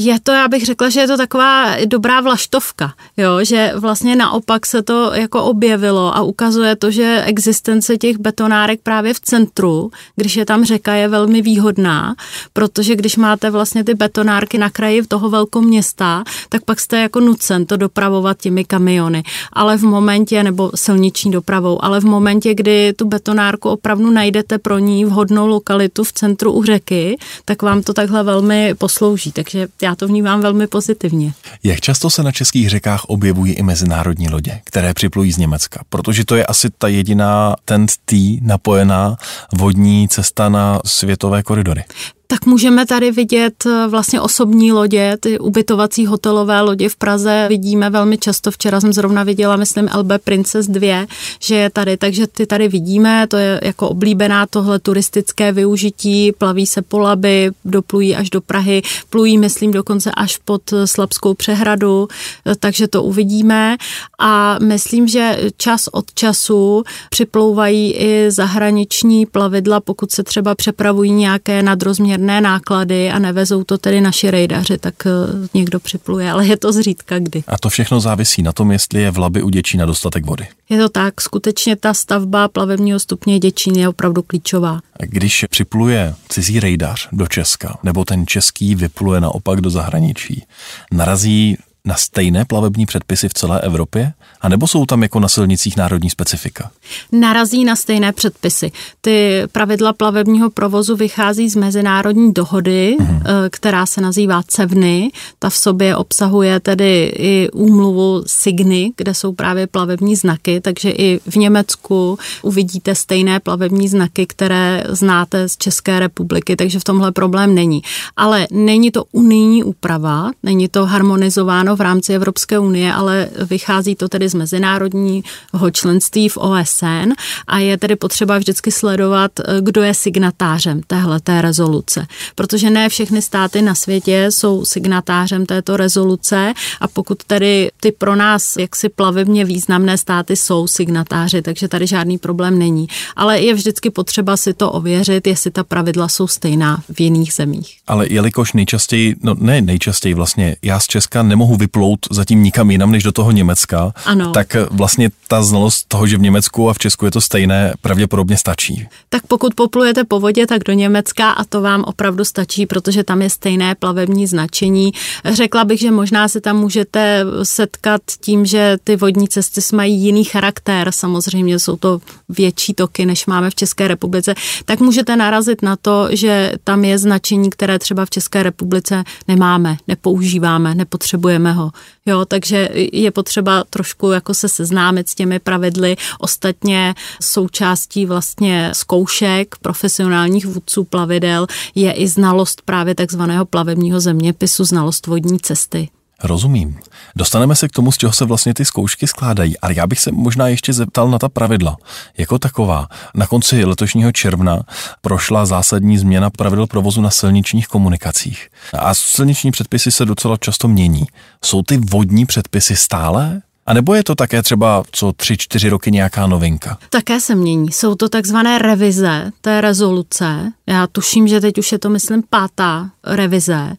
Je to, já bych řekla, že je to taková dobrá vlaštovka, jo, že vlastně naopak se to jako objevilo a ukazuje to, že existence těch betonárek právě v centru, když je tam řeka, je velmi výhodná, protože když máte vlastně ty betonárky na kraji toho velkou města, tak pak jste jako nucen to dopravovat těmi kamiony. Ale v momentě, nebo silniční dopravou, ale v momentě, kdy tu betonárku opravdu najdete pro ní vhodnou lokalitu v centru u řeky, tak vám to takhle velmi poslouží. Takže to vnímám velmi pozitivně. Jak často se na českých řekách objevují i mezinárodní lodě, které připlují z Německa? Protože to je asi ta jediná ten tý napojená vodní cesta na světové koridory tak můžeme tady vidět eh, vlastně osobní lodě, ty ubytovací hotelové lodě v Praze. Vidíme velmi často. Včera jsem zrovna viděla, myslím, LB Princess 2, že je tady, takže ty tady vidíme, to je jako oblíbená tohle turistické využití, plaví se po Laby, doplují až do Prahy, plují, myslím, dokonce až pod Slabskou přehradu, eh, takže to uvidíme. A myslím, že čas od času připlouvají i zahraniční plavidla, pokud se třeba přepravují nějaké nadrozměrné nadměrné náklady a nevezou to tedy naši rejdaři, tak eh, někdo připluje, ale je to zřídka kdy. A to všechno závisí na tom, jestli je v Labi u Děčína dostatek vody. Je to tak, skutečně ta stavba plavebního stupně Děčín je opravdu klíčová. Když připluje cizí rejdař do Česka, nebo ten český vypluje naopak do zahraničí, narazí na stejné plavební předpisy v celé Evropě? A nebo jsou tam jako na silnicích národní specifika? Narazí na stejné předpisy. Ty pravidla plavebního provozu vychází z mezinárodní dohody, mm-hmm. která se nazývá CEVNY. Ta v sobě obsahuje tedy i úmluvu SIGNY, kde jsou právě plavební znaky, takže i v Německu uvidíte stejné plavební znaky, které znáte z České republiky, takže v tomhle problém není. Ale není to unijní úprava, není to harmonizováno v rámci Evropské unie, ale vychází to tedy z mezinárodního členství v OSN a je tedy potřeba vždycky sledovat, kdo je signatářem téhle té rezoluce. Protože ne všechny státy na světě jsou signatářem této rezoluce a pokud tedy ty pro nás jaksi plavebně významné státy jsou signatáři, takže tady žádný problém není. Ale je vždycky potřeba si to ověřit, jestli ta pravidla jsou stejná v jiných zemích. Ale jelikož nejčastěji, no ne nejčastěji vlastně, já z Česka nemohu vyplout zatím nikam jinam než do toho Německa, ano. tak vlastně ta znalost toho, že v Německu a v Česku je to stejné, pravděpodobně stačí. Tak pokud poplujete po vodě, tak do Německa a to vám opravdu stačí, protože tam je stejné plavební značení. Řekla bych, že možná se tam můžete setkat tím, že ty vodní cesty mají jiný charakter, samozřejmě jsou to větší toky, než máme v České republice, tak můžete narazit na to, že tam je značení, které třeba v České republice nemáme, nepoužíváme, nepotřebujeme ho. Jo, takže je potřeba trošku jako se seznámit s těmi pravidly. Ostatně součástí vlastně zkoušek profesionálních vůdců plavidel je i znalost právě takzvaného plavebního zeměpisu, znalost vodní cesty. Rozumím. Dostaneme se k tomu, z čeho se vlastně ty zkoušky skládají, ale já bych se možná ještě zeptal na ta pravidla. Jako taková, na konci letošního června prošla zásadní změna pravidel provozu na silničních komunikacích. A silniční předpisy se docela často mění. Jsou ty vodní předpisy stále? A nebo je to také třeba co tři, čtyři roky nějaká novinka? Také se mění. Jsou to takzvané revize té rezoluce. Já tuším, že teď už je to, myslím, pátá revize.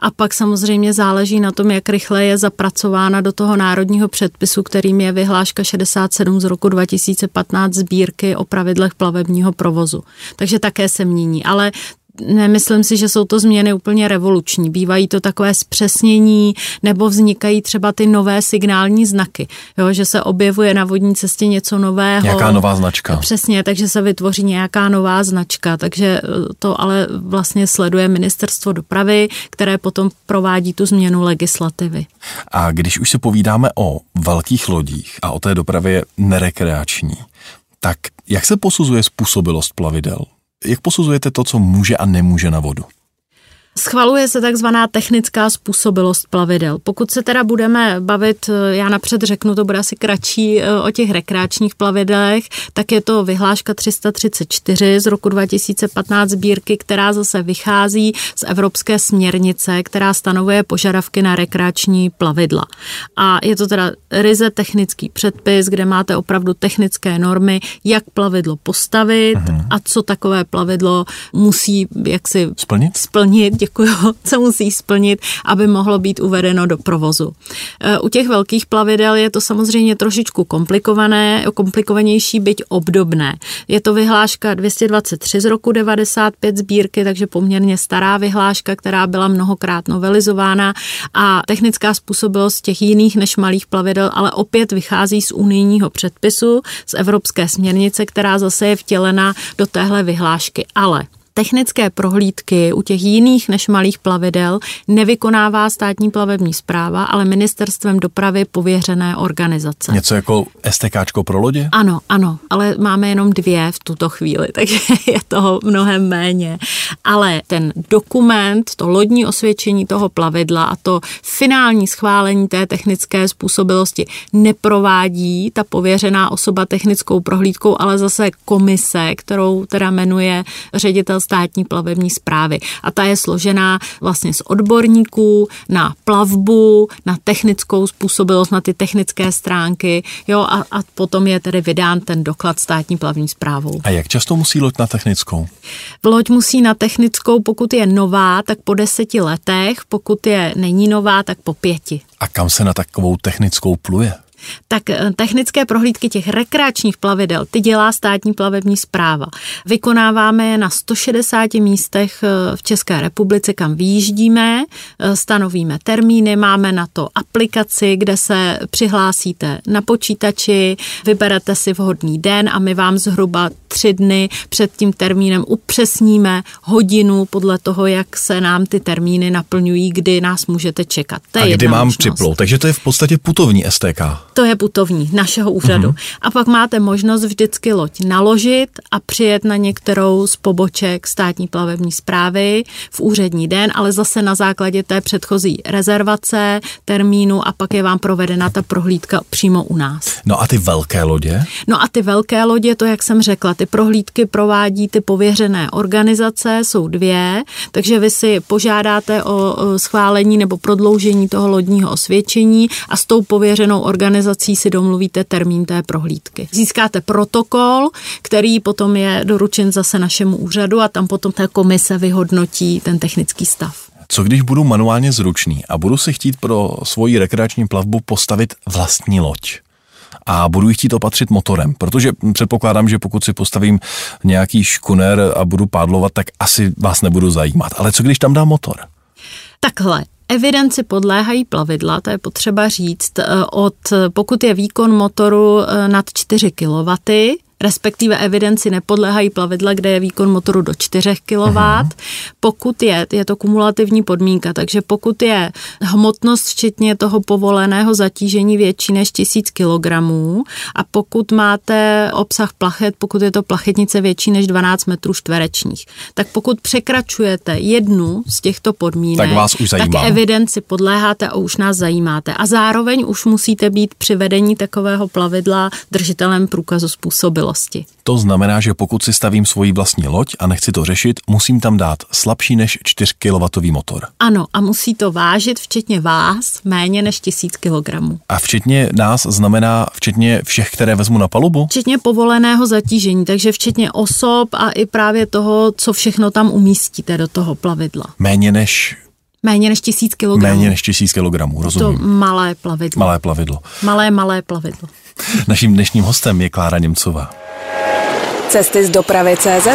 A pak samozřejmě záleží na tom, jak rychle je zapracována do toho národního předpisu, kterým je vyhláška 67 z roku 2015 sbírky o pravidlech plavebního provozu. Takže také se mění. Ale nemyslím si, že jsou to změny úplně revoluční. Bývají to takové zpřesnění nebo vznikají třeba ty nové signální znaky, jo, že se objevuje na vodní cestě něco nového. Nějaká nová značka. Přesně, takže se vytvoří nějaká nová značka, takže eh, to ale vlastně sleduje ministerstvo dopravy, které potom provádí tu změnu legislativy. A když už se povídáme o velkých lodích a o té dopravě nerekreační, tak jak se posuzuje způsobilost plavidel? Jak posuzujete to, co může a nemůže na vodu? Schvaluje se takzvaná technická způsobilost plavidel. Pokud se teda budeme bavit, já napřed řeknu, to bude asi kratší e, o těch rekreačních plavidlech, tak je to vyhláška 334 z roku 2015 sbírky, která zase vychází z evropské směrnice, která stanovuje požadavky na rekreační plavidla. A je to teda ryze technický předpis, kde máte opravdu technické normy, jak plavidlo postavit uh-huh. a co takové plavidlo musí jaksi splnit, splnit děkuji, co musí splnit, aby mohlo být uvedeno do provozu. E, u těch velkých plavidel je to samozřejmě trošičku komplikované, komplikovanější, byť obdobné. Je to vyhláška 223 z roku 95 sbírky, takže poměrně stará vyhláška, která byla mnohokrát novelizována a technická způsobilost těch jiných než malých plavidel, ale opět vychází z unijního předpisu, z evropské směrnice, která zase je vtělena do téhle vyhlášky. Ale technické prohlídky u těch jiných než malých plavidel nevykonává státní plavební zpráva, ale ministerstvem dopravy pověřené organizace. Něco jako STKčko pro lodě? Ano, ano, ale máme jenom dvě v tuto chvíli, takže je toho mnohem méně. Ale ten dokument, to lodní osvědčení toho plavidla a to finální schválení té technické způsobilosti neprovádí ta pověřená osoba technickou prohlídkou, ale zase komise, kterou teda jmenuje ředitel státní plavební zprávy. A ta je složená vlastně z odborníků na plavbu, na technickou způsobilost, na ty technické stránky, jo, a, a potom je tedy vydán ten doklad státní plavní zprávou. A jak často musí loď na technickou? Loď musí na technickou, pokud je nová, tak po deseti letech, pokud je není nová, tak po pěti. A kam se na takovou technickou pluje? Tak eh, technické prohlídky těch rekreačních plavidel, ty dělá státní plavební zpráva. Vykonáváme je na 160 místech eh, v České republice, kam vyjíždíme, eh, stanovíme termíny, máme na to aplikaci, kde se přihlásíte na počítači, vyberete si vhodný den a my vám zhruba tři dny před tím termínem upřesníme hodinu podle toho, jak se nám ty termíny naplňují, kdy nás můžete čekat. To a kdy mám připlout, takže to je v podstatě putovní STK. To je putovní našeho úřadu. Mm-hmm. A pak máte možnost vždycky loď naložit a přijet na některou z poboček státní plavební zprávy v úřední den, ale zase na základě té předchozí rezervace, termínu a pak je vám provedena ta prohlídka přímo u nás. No a ty velké lodě? No a ty velké lodě, to jak jsem řekla, ty prohlídky provádí ty pověřené organizace, jsou dvě, takže vy si požádáte o schválení nebo prodloužení toho lodního osvědčení a s tou pověřenou organizací organizací si domluvíte termín té prohlídky. Získáte protokol, který potom je doručen zase našemu úřadu a tam potom ta komise vyhodnotí ten technický stav. Co když budu manuálně zručný a budu si chtít pro svoji rekreační plavbu postavit vlastní loď? a budu ji chtít opatřit motorem, protože předpokládám, že pokud si postavím nějaký škuner a budu pádlovat, tak asi vás nebudu zajímat. Ale co když tam dám motor? Takhle, Evidenci podléhají plavidla, to je potřeba říct, eh, od pokud je výkon motoru eh, nad 4 kW, respektive evidenci nepodléhají plavidla, kde je výkon motoru do 4 kW. Aha. Pokud je, je to kumulativní podmínka, takže pokud je hmotnost včetně toho povoleného zatížení větší než 1000 kg a pokud máte obsah plachet, pokud je to plachetnice větší než 12 metrů čtverečních, tak pokud překračujete jednu z těchto podmínek, tak, vás už tak evidenci podléháte a už nás zajímáte. A zároveň už musíte být při vedení takového plavidla držitelem průkazu způsobilosti. To znamená, že pokud si stavím svoji vlastní loď a nechci to řešit, musím tam dát slabší než 4 kW motor. Ano, a musí to vážit včetně vás méně než 1000 kg. A včetně nás znamená včetně všech, které vezmu na palubu? Včetně povoleného zatížení, takže včetně osob a i právě toho, co všechno tam umístíte do toho plavidla. Méně než Méně než tisíc kilogramů. Méně než tisíc kilogramů, rozumím. To malé plavidlo. Malé plavidlo. Malé, malé plavidlo. Naším dnešním hostem je Klára Němcová. Cesty z dopravy CZ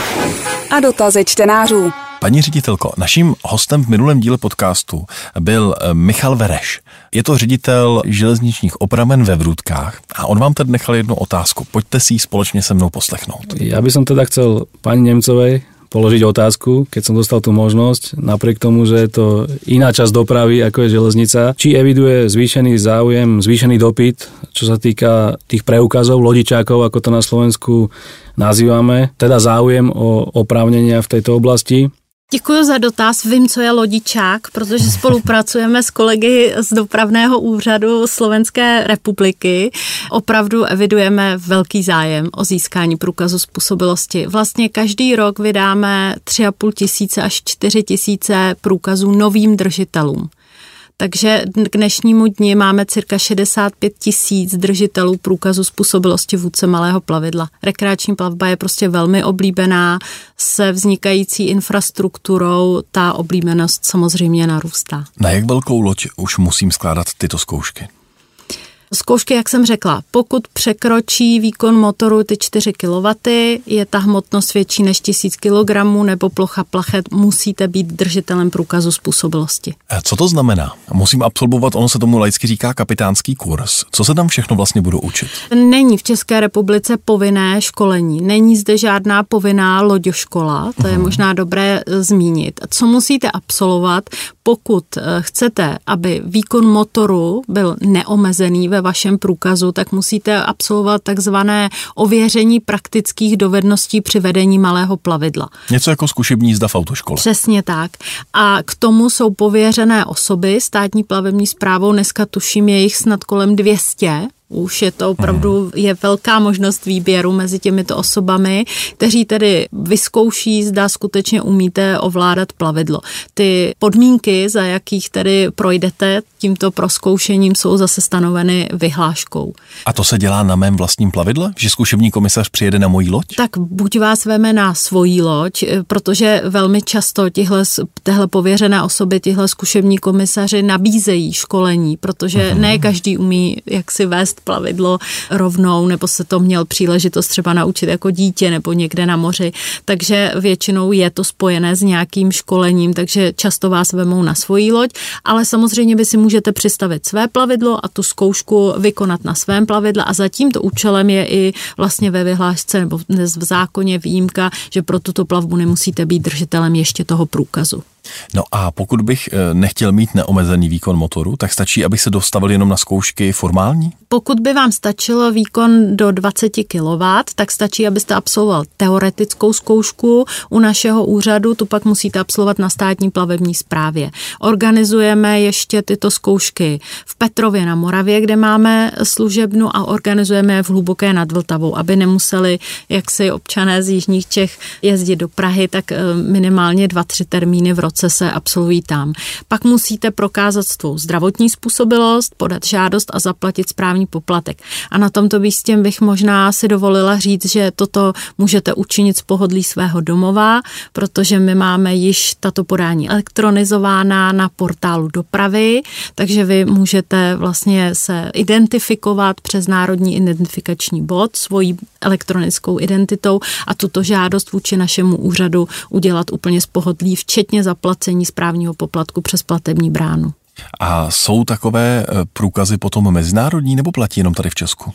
a dotazy čtenářů. Paní ředitelko, naším hostem v minulém díle podcastu byl eh, Michal Vereš. Je to ředitel železničních opraven ve Vrůdkách a on vám tady nechal jednu otázku. Pojďte si ji společně se mnou poslechnout. Já bych teda chcel paní Němcovej položiť otázku, keď som dostal tú možnosť, napriek tomu, že je to iná časť dopravy, ako je železnica, či eviduje zvýšený záujem, zvýšený dopyt, čo sa týka tých preukazov, lodičákov, ako to na Slovensku nazývame, teda záujem o oprávnenia v tejto oblasti. Děkuji za dotaz. Vím, co je lodičák, protože spolupracujeme s kolegy z dopravného úřadu Slovenské republiky. Opravdu evidujeme velký zájem o získání průkazu způsobilosti. Vlastně každý rok vydáme 3,5 tisíce až 4 tisíce průkazů novým držitelům. Takže k dnešnímu dni máme cirka 65 tisíc držitelů průkazu způsobilosti vůdce malého plavidla. Rekreační plavba je prostě velmi oblíbená, se vznikající infrastrukturou ta oblíbenost samozřejmě narůstá. Na jak velkou loď už musím skládat tyto zkoušky? Zkoušky, jak jsem řekla, pokud překročí výkon motoru ty 4 kW, je ta hmotnost větší než 1000 kg nebo plocha plachet, musíte být držitelem průkazu způsobilosti. Co to znamená? Musím absolvovat, ono se tomu laicky říká kapitánský kurz. Co se tam všechno vlastně budu učit? Není v České republice povinné školení. Není zde žádná povinná loďoškola, to je uh-huh. možná dobré e, zmínit. Co musíte absolvovat, pokud e, chcete, aby výkon motoru byl neomezený ve vašem průkazu, tak musíte absolvovat takzvané ověření praktických dovedností při vedení malého plavidla. Něco jako zkušební jízda v autoškole. Přesně tak. A k tomu jsou pověřené osoby státní plavební zprávou, dneska tuším je jich snad kolem 200, Už je to opravdu, je velká možnost výběru mezi těmito osobami, kteří tedy vyzkouší, zda skutečně umíte ovládat plavidlo. Ty podmínky, za jakých tedy projdete tímto proskoušením, jsou zase stanoveny vyhláškou. A to se dělá na mém vlastním plavidle? Že zkušební komisař přijede na moji loď? Tak buď vás veme na svoji loď, protože velmi často tihle, tehle pověřené osoby, tihle zkušební komisaři nabízejí školení, protože uh-huh. ne každý umí jak si vést plavidlo rovnou, nebo se to měl příležitost třeba naučit jako dítě nebo někde na moři, takže většinou je to spojené s nějakým školením, takže často vás vemou na svoji loď, ale samozřejmě vy si můžete přistavit své plavidlo a tu zkoušku vykonat na svém plavidle a za tímto účelem je i vlastně ve vyhlášce nebo v zákoně výjimka, že pro tuto plavbu nemusíte být držitelem ještě toho průkazu. No a pokud bych eh, nechtěl mít neomezený výkon motoru, tak stačí, abych se dostavil jenom na zkoušky formální? Pokud by vám stačilo výkon do 20 kW, tak stačí, abyste absolvoval teoretickou zkoušku u našeho úřadu, tu pak musíte absolvovat na státní plavební správě. Organizujeme ještě tyto zkoušky v Petrově na Moravě, kde máme služebnu a organizujeme je v Hluboké nad Vltavou, aby nemuseli jaksi občané z jižních Čech jezdit do Prahy, tak eh, minimálně dva, tři termíny v roce roce se absolvují tam. Pak musíte prokázat svou zdravotní způsobilost, podat žádost a zaplatit správní poplatek. A na tomto místě bych možná si dovolila říct, že toto můžete učinit z pohodlí svého domova, protože my máme již tato podání elektronizována na portálu dopravy, takže vy můžete vlastně se identifikovat přes národní identifikační bod svojí elektronickou identitou a tuto žádost vůči našemu úřadu udělat úplně z pohodlí, včetně za zaplacení správního poplatku přes platební bránu. A jsou takové eh, průkazy potom mezinárodní nebo platí jenom tady v Česku?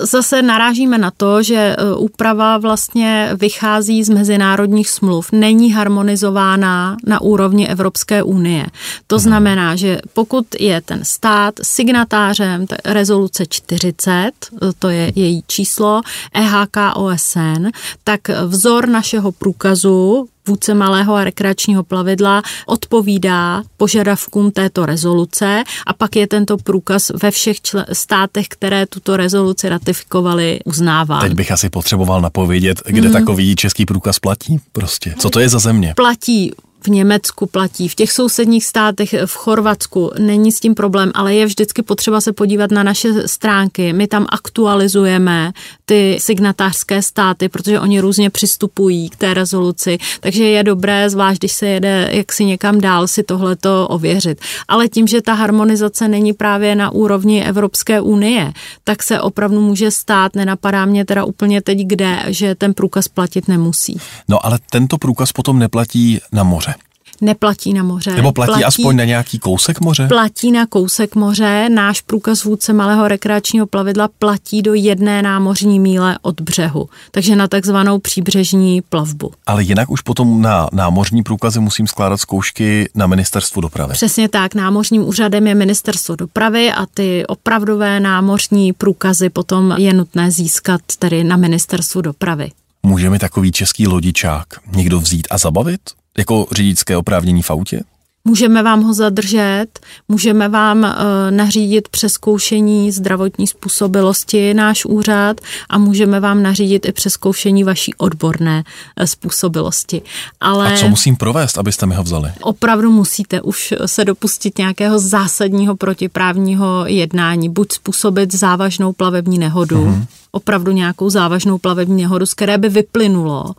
Zase narážíme na to, že eh, úprava vlastně vychází z mezinárodních smluv, není harmonizována na úrovni Evropské unie. To znamená, že pokud je ten stát signatářem rezoluce 40, eh, to je její číslo, EHK OSN, tak vzor našeho průkazu vůdce malého a rekreačního plavidla odpovídá požadavkům této rezoluce a pak je tento průkaz ve všech čl- státech, které tuto rezoluci ratifikovali, uznáván. Teď bych asi potřeboval napovědět, kde hmm. takový český průkaz platí prostě. Co to je za země? Platí v Německu platí, v těch sousedních státech, v Chorvatsku není s tím problém, ale je vždycky potřeba se podívat na naše stránky. My tam aktualizujeme ty signatářské státy, protože oni různě přistupují k té rezoluci, takže je dobré, zvlášť když se jede jaksi někam dál, si tohleto ověřit. Ale tím, že ta harmonizace není právě na úrovni Evropské unie, tak se opravdu může stát, nenapadá mě teda úplně teď kde, že ten průkaz platit nemusí. No ale tento průkaz potom neplatí na moře neplatí na moře. Nebo platí, platí aspoň na nějaký kousek moře? Platí na kousek moře. Náš průkaz vůdce malého rekreačního plavidla platí do jedné námořní míle od břehu. Takže na takzvanou příbřežní plavbu. Ale jinak už potom na námořní průkazy musím skládat zkoušky na ministerstvu dopravy. Přesně tak. Námořním úřadem je ministerstvo dopravy a ty opravdové námořní průkazy potom je nutné získat tedy na ministerstvu dopravy. Může mi takový český lodičák někdo vzít a zabavit? Jako řidičské oprávnění v autě? Můžeme vám ho zadržet, můžeme vám e, nařídit přeskoušení zdravotní způsobilosti náš úřad a můžeme vám nařídit i přeskoušení vaší odborné e, způsobilosti. Ale a co musím provést, abyste mi ho vzali? Opravdu musíte už se dopustit nějakého zásadního protiprávního jednání, buď způsobit závažnou plavební nehodu, mm-hmm. opravdu nějakou závažnou plavební nehodu, z které by vyplynulo,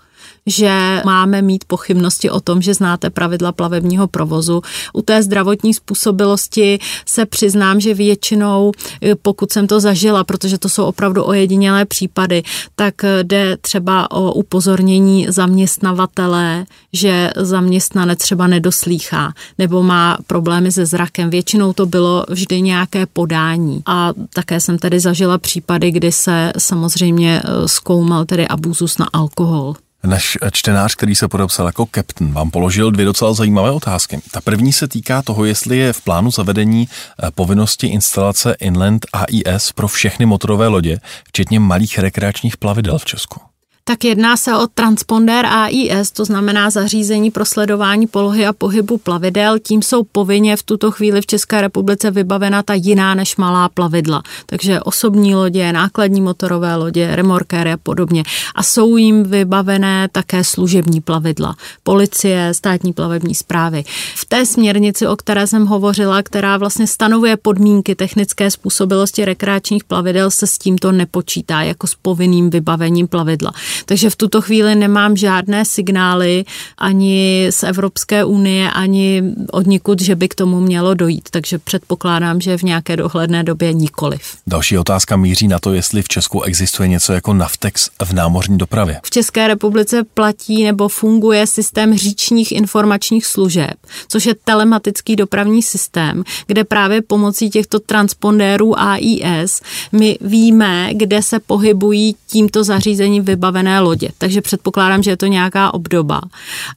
že máme mít pochybnosti o tom, že znáte pravidla plavebního provozu. U té zdravotní způsobilosti se přiznám, že většinou, eh, pokud jsem to zažila, protože to jsou opravdu ojedinělé případy, tak eh, jde třeba o upozornění zaměstnavatele, že zaměstnanec třeba nedoslýchá nebo má problémy se zrakem. Většinou to bylo vždy nějaké podání. A také jsem tedy zažila případy, kdy se samozřejmě eh, zkoumal tedy abuzus na alkohol. Náš čtenář, který se podepsal jako Captain, vám položil dvě docela zajímavé otázky. Ta první se týká toho, jestli je v plánu zavedení eh, povinnosti instalace Inland AIS pro všechny motorové lodě, včetně malých rekreačních plavidel v Česku. Tak jedná se o transponder AIS, to znamená zařízení pro sledování polohy a pohybu plavidel. Tím jsou povinně v tuto chvíli v České republice vybavena ta jiná než malá plavidla. Takže osobní lodě, nákladní motorové lodě, remorkéry a podobně. A jsou jim vybavené také služební plavidla. Policie, státní plavební zprávy. V té směrnici, o které jsem hovořila, která vlastně stanovuje podmínky technické způsobilosti rekreačních plavidel, se s tímto nepočítá jako s povinným vybavením plavidla. Takže v tuto chvíli nemám žádné signály ani z Evropské unie, ani od nikud, že by k tomu mělo dojít. Takže předpokládám, že v nějaké dohledné době nikoliv. Další otázka míří na to, jestli v Česku existuje něco jako Navtex v námořní dopravě. V České republice platí nebo funguje systém říčních informačních služeb, což je telematický dopravní systém, kde právě pomocí těchto transpondérů AIS my víme, kde se pohybují tímto zařízením vybavené lodě. Takže předpokládám, že je to nějaká obdoba.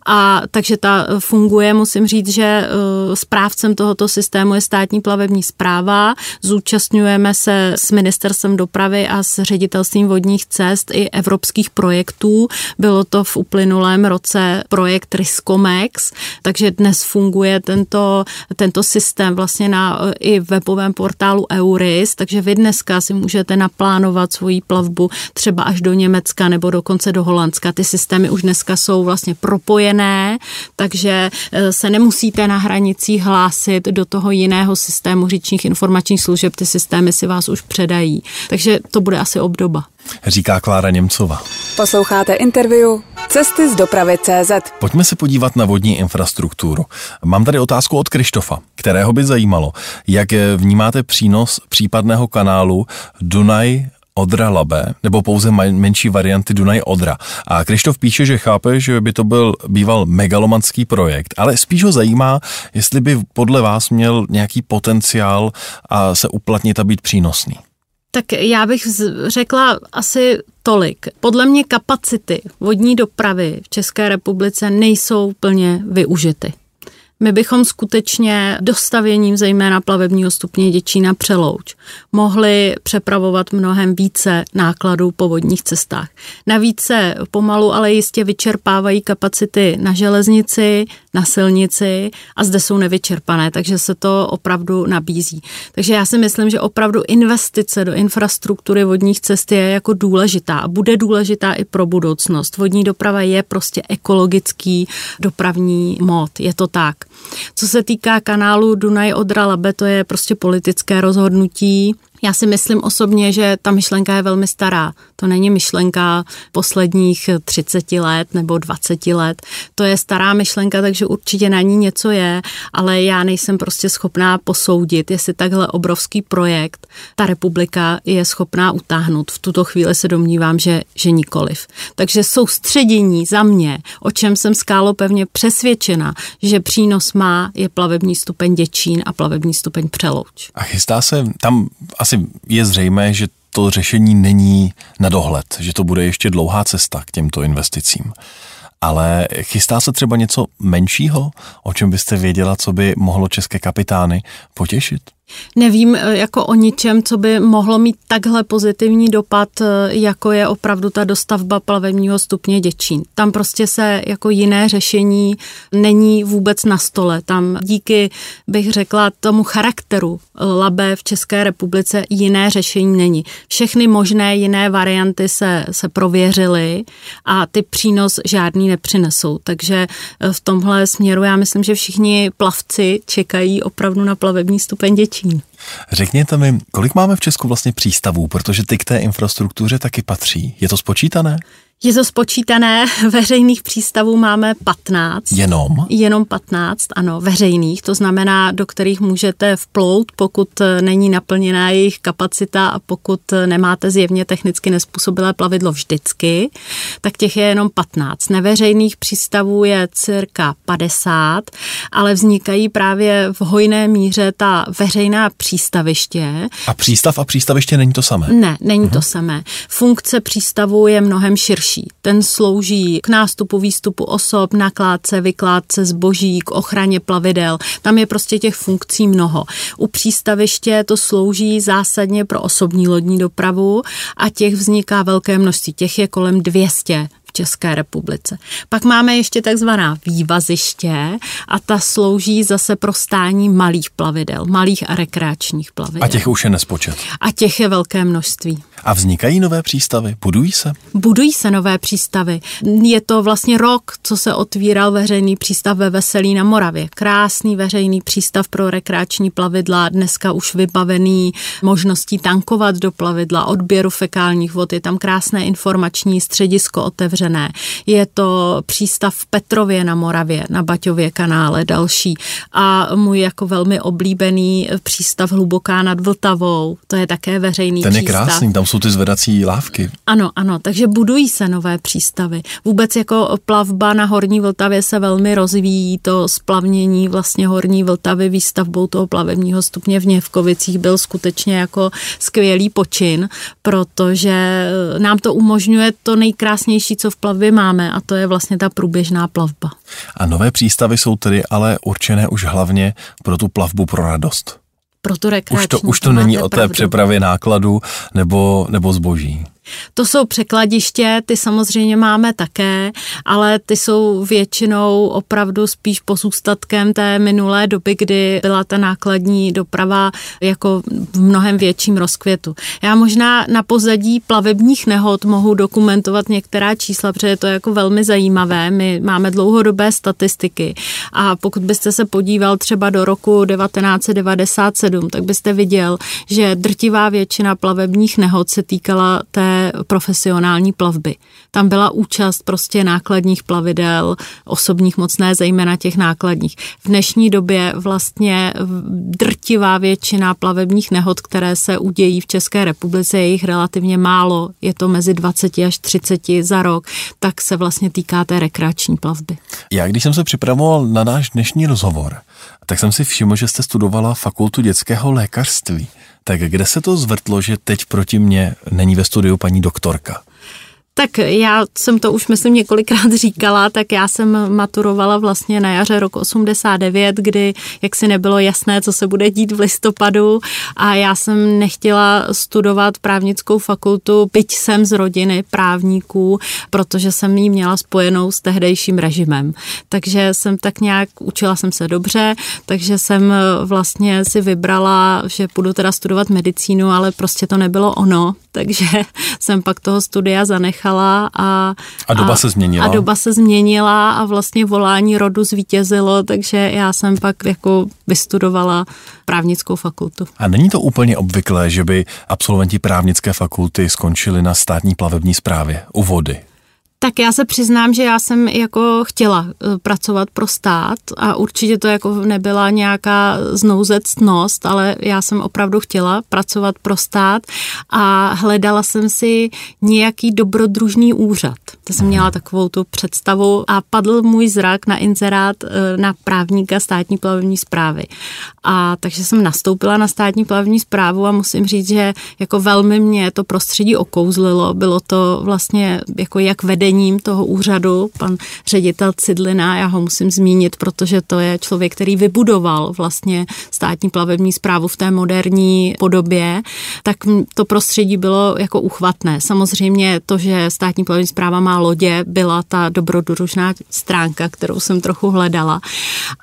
A takže ta funguje, musím říct, že uh, správcem tohoto systému je státní plavební zpráva. Zúčastňujeme se s ministerstvem dopravy a s ředitelstvím vodních cest i evropských projektů. Bylo to v uplynulém roce projekt Riskomex, takže dnes funguje tento, tento systém vlastně na i webovém portálu Euris, takže vy dneska si můžete naplánovat svoji plavbu třeba až do Německa nebo dokonce do Holandska. Ty systémy už dneska jsou vlastně propojené, takže eh, se nemusíte na hranicích hlásit do toho jiného systému říčních informačních služeb, ty systémy si vás už předají. Takže to bude asi obdoba. Říká Klára Němcova. Posloucháte interview Cesty z dopravy CZ. Pojďme se podívat na vodní infrastrukturu. Mám tady otázku od Krištofa, kterého by zajímalo, jak vnímáte přínos případného kanálu Dunaj Odra Labe, nebo pouze menší varianty Dunaj Odra. A Krištof píše, že chápe, že by to byl býval megalomanský projekt, ale spíš ho zajímá, jestli by podle vás měl nějaký potenciál a se uplatnit a být přínosný. Tak já bych řekla asi tolik. Podle mě kapacity vodní dopravy v České republice nejsou plně využity. My bychom skutečně dostavěním zejména plavebního stupně Děčína Přelouč mohli přepravovat mnohem více nákladů po vodních cestách. Navíc se pomalu, ale jistě vyčerpávají kapacity na železnici, na silnici a zde jsou nevyčerpané, takže se to opravdu nabízí. Takže já si myslím, že opravdu investice do infrastruktury vodních cest je jako důležitá a bude důležitá i pro budoucnost. Vodní doprava je prostě ekologický dopravní mod, je to tak. Co se týká kanálu Dunaj Odra Labe, to je prostě politické rozhodnutí já si myslím osobně, že ta myšlenka je velmi stará. To není myšlenka posledních 30 let nebo 20 let. To je stará myšlenka, takže určitě na ní něco je, ale já nejsem prostě schopná posoudit, jestli takhle obrovský projekt ta republika je schopná utáhnout. V tuto chvíli se domnívám, že, že nikoliv. Takže soustředění za mě, o čem jsem skálo pevně přesvědčena, že přínos má, je plavební stupeň Děčín a plavební stupeň Přelouč. A chystá se tam asi asi je zřejmé, že to řešení není na dohled, že to bude ještě dlouhá cesta k těmto investicím. Ale chystá se třeba něco menšího, o čem byste věděla, co by mohlo české kapitány potěšit? Nevím eh, jako o ničem, co by mohlo mít takhle pozitivní dopad, eh, jako je opravdu ta dostavba plavebního stupně Děčín. Tam prostě se jako jiné řešení není vůbec na stole. Tam díky, bych řekla, tomu charakteru labe v České republice jiné řešení není. Všechny možné jiné varianty se, se prověřily a ty přínos žádný nepřinesou. Takže eh, v tomhle směru já myslím, že všichni plavci čekají opravdu na plavební stupeň Děčín. Čín. Řekněte mi, kolik máme v Česku vlastně přístavů, protože ty k té infrastruktuře taky patří. Je to spočítané? Je to spočítané, veřejných přístavů máme 15. Jenom? Jenom 15, ano, veřejných, to znamená, do kterých můžete vplout, pokud není naplněná jejich kapacita a pokud nemáte zjevně technicky nespůsobilé plavidlo vždycky, tak těch je jenom 15. Neveřejných přístavů je cirka 50, ale vznikají právě v hojné míře ta veřejná přístaviště. A přístav a přístaviště není to samé? Ne, není uh-huh. to samé. Funkce přístavu je mnohem širší další. Ten slouží k nástupu, výstupu osob, nakládce, vykládce zboží, k ochraně plavidel. Tam je prostě těch funkcí mnoho. U přístaviště to slouží zásadně pro osobní lodní dopravu a těch vzniká velké množství. Těch je kolem 200 v České republice. Pak máme ještě takzvaná vývaziště a ta slouží zase pro stání malých plavidel, malých a rekreačních plavidel. A těch už je nespočet. A těch je velké množství. A vznikají nové přístavy? Budují se? Budují se nové přístavy. Je to vlastně rok, co se otvíral veřejný přístav ve Veselí na Moravě. Krásný veřejný přístav pro rekreační plavidla, dneska už vybavený možností tankovat do plavidla, odběru fekálních vod, je tam krásné informační středisko otevřené. Je to přístav v Petrově na Moravě, na Baťově kanále, další. A můj jako velmi oblíbený přístav Hluboká nad Vltavou, to je také veřejný Ten je přístav. krásný, tam jsou ty zvedací lávky. Ano, ano, takže budují se nové přístavy. Vůbec jako plavba na Horní Vltavě se velmi rozvíjí, to splavnění vlastně Horní Vltavy výstavbou toho plavebního stupně v Něvkovicích byl skutečně jako skvělý počin, protože nám to umožňuje to nejkrásnější, co v plavbě máme a to je vlastně ta průběžná plavba. A nové přístavy jsou tedy ale určené už hlavně pro tu plavbu pro radost. Pro tu Už to, už to není o té pravdu. přepravě nákladu nebo, nebo zboží. To jsou překladiště, ty samozřejmě máme také, ale ty jsou většinou opravdu spíš pozůstatkem té minulé doby, kdy byla ta nákladní doprava jako v mnohem větším rozkvětu. Já možná na pozadí plavebních nehod mohu dokumentovat některá čísla, protože je to jako velmi zajímavé. My máme dlouhodobé statistiky a pokud byste se podíval třeba do roku 1997, tak byste viděl, že drtivá většina plavebních nehod se týkala té profesionální plavby. Tam byla účast prostě nákladních plavidel, osobních mocné, zejména těch nákladních. V dnešní době vlastně drtivá většina plavebních nehod, které se udějí v České republice, je jich relativně málo, je to mezi 20 až 30 za rok, tak se vlastně týká té rekreační plavby. Já, když jsem se připravoval na náš dnešní rozhovor, tak jsem si všiml, že jste studovala fakultu dětského lékařství. Tak kde se to zvrtlo, že teď proti mně není ve studiu paní doktorka? Tak já jsem to už myslím několikrát říkala, tak já jsem maturovala vlastně na jaře roku 89, kdy jak si nebylo jasné, co se bude dít v listopadu a já jsem nechtěla studovat právnickou fakultu, byť jsem z rodiny právníků, protože jsem ji měla spojenou s tehdejším režimem. Takže jsem tak nějak, učila jsem se dobře, takže jsem vlastně si vybrala, že půjdu teda studovat medicínu, ale prostě to nebylo ono, takže jsem pak toho studia zanechala a... A doba a, se změnila. A doba se změnila a vlastně volání rodu zvítězilo, takže já jsem pak jako vystudovala právnickou fakultu. A není to úplně obvyklé, že by absolventi právnické fakulty skončili na státní plavební správě u vody? Tak já se přiznám, že já jsem jako chtěla pracovat pro stát a určitě to jako nebyla nějaká znouzectnost, ale já jsem opravdu chtěla pracovat pro stát a hledala jsem si nějaký dobrodružný úřad. To jsem měla takovou tu představu a padl můj zrak na inzerát na právníka státní plavební zprávy. A takže jsem nastoupila na státní plavební zprávu a musím říct, že jako velmi mě to prostředí okouzlilo. Bylo to vlastně jako jak vedení vedením toho úřadu, pan ředitel Cidlina, já ho musím zmínit, protože to je člověk, který vybudoval vlastně státní plavební zprávu v té moderní podobě, tak to prostředí bylo jako uchvatné. Samozřejmě to, že státní plavební zpráva má lodě, byla ta dobrodružná stránka, kterou jsem trochu hledala.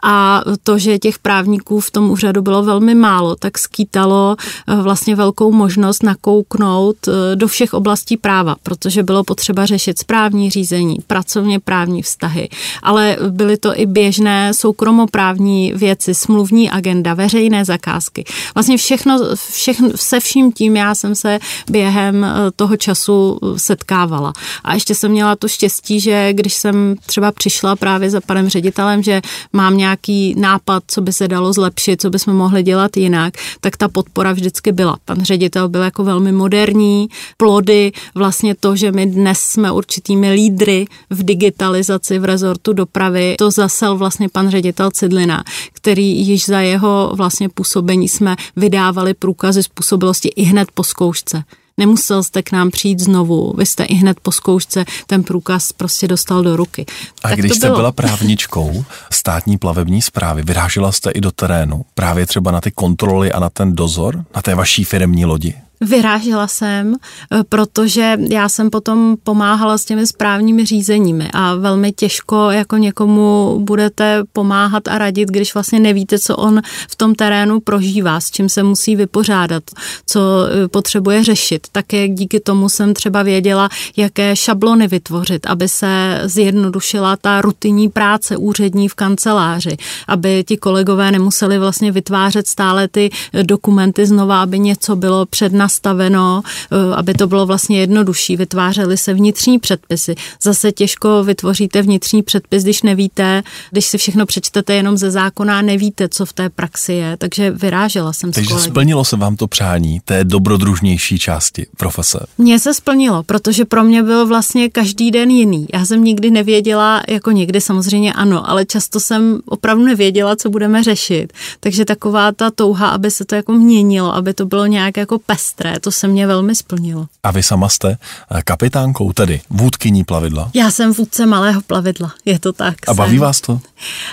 A to, že těch právníků v tom úřadu bylo velmi málo, tak skýtalo vlastně velkou možnost nakouknout do všech oblastí práva, protože bylo potřeba řešit správní řízení, pracovně právní vztahy, ale byly to i běžné soukromoprávní věci, smluvní agenda, veřejné zakázky. Vlastně všechno, všechno, se vším tím já jsem se během toho času setkávala. A ještě jsem měla to štěstí, že když jsem třeba přišla právě za panem ředitelem, že mám nějaký nápad, co by se dalo zlepšit, co bychom mohli dělat jinak, tak ta podpora vždycky byla. Pan ředitel byl jako velmi moderní, plody, vlastně to, že my dnes jsme určitými lídry v digitalizaci v rezortu dopravy. To zasel vlastně pan ředitel Cidlina, který již za jeho vlastně působení jsme vydávali průkazy způsobilosti i hned po zkoušce. Nemusel jste k nám přijít znovu, vy jste i hned po zkoušce ten průkaz prostě dostal do ruky. A tak když to jste bylo. byla právničkou státní plavební zprávy, vyrážela jste i do terénu, právě třeba na ty kontroly a na ten dozor, na té vaší firemní lodi? Vyrážela jsem, eh, protože já jsem potom pomáhala s těmi správními řízeními a velmi těžko jako někomu budete pomáhat a radit, když vlastně nevíte, co on v tom terénu prožívá, s čím se musí vypořádat, co eh, potřebuje řešit. Také díky tomu jsem třeba věděla, jaké šablony vytvořit, aby se zjednodušila ta rutinní práce úřední v kanceláři, aby ti kolegové nemuseli vlastně vytvářet stále ty eh, dokumenty znova, aby něco bylo před nastaveno, eh, aby to bylo vlastně jednodušší. Vytvářely se vnitřní předpisy. Zase těžko vytvoříte vnitřní předpis, když nevíte, když si všechno přečtete jenom ze zákona nevíte, co v té praxi je. Takže vyrážela jsem Takže s kolegy. splnilo se vám to přání té dobrodružnější části profese. Mně se splnilo, protože pro mě byl vlastně každý den jiný. Já jsem nikdy nevěděla, jako někdy samozřejmě ano, ale často jsem opravdu nevěděla, co budeme řešit. Takže taková ta touha, aby se to jako měnilo, aby to bylo nějak jako pestré, to se mě velmi splnilo. A vy sama jste eh, kapitánkou, tedy vůdkyní plavidla. Já jsem vůdce malého plavidla, je to tak. A baví jsem. vás to?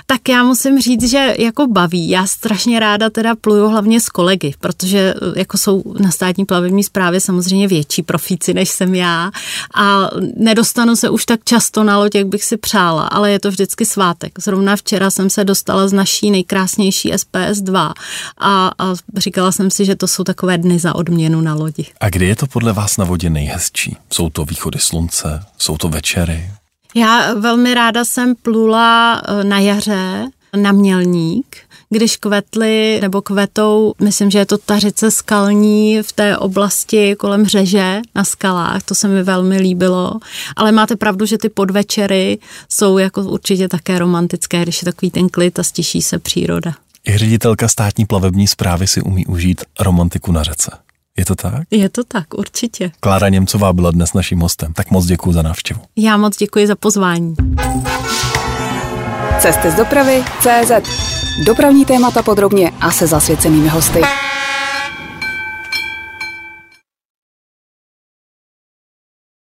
Tak já musím říct, že jako baví. Já strašně ráda teda pluju hlavně s kolegy, protože eh, jako jsou na státní plavební správě samozřejmě větší profíci, než jsem já a nedostanu se už tak často na loď, jak bych si přála, ale je to vždycky svátek. Zrovna včera jsem se dostala z naší nejkrásnější SPS 2 a, a říkala jsem si, že to jsou takové dny za odměnu na lodi. A kdy je to podle vás na vodě nejhezčí? Jsou to východy slunce? Jsou to večery? Já velmi ráda jsem plula eh, na jaře na Mělník, když kvetly nebo kvetou, myslím, že je to tařice skalní v té oblasti kolem řeže na skalách, to se mi velmi líbilo. Ale máte pravdu, že ty podvečery jsou jako určitě také romantické, když je takový ten klid a stiší se příroda. I ředitelka státní plavební zprávy si umí užít romantiku na řece. Je to tak? Je to tak, určitě. Klára Němcová byla dnes naším hostem, tak moc děkuji za návštěvu. Já moc děkuji za pozvání. Cesty z dopravy CZ. Dopravní témata podrobně a se zasvěcenými hosty.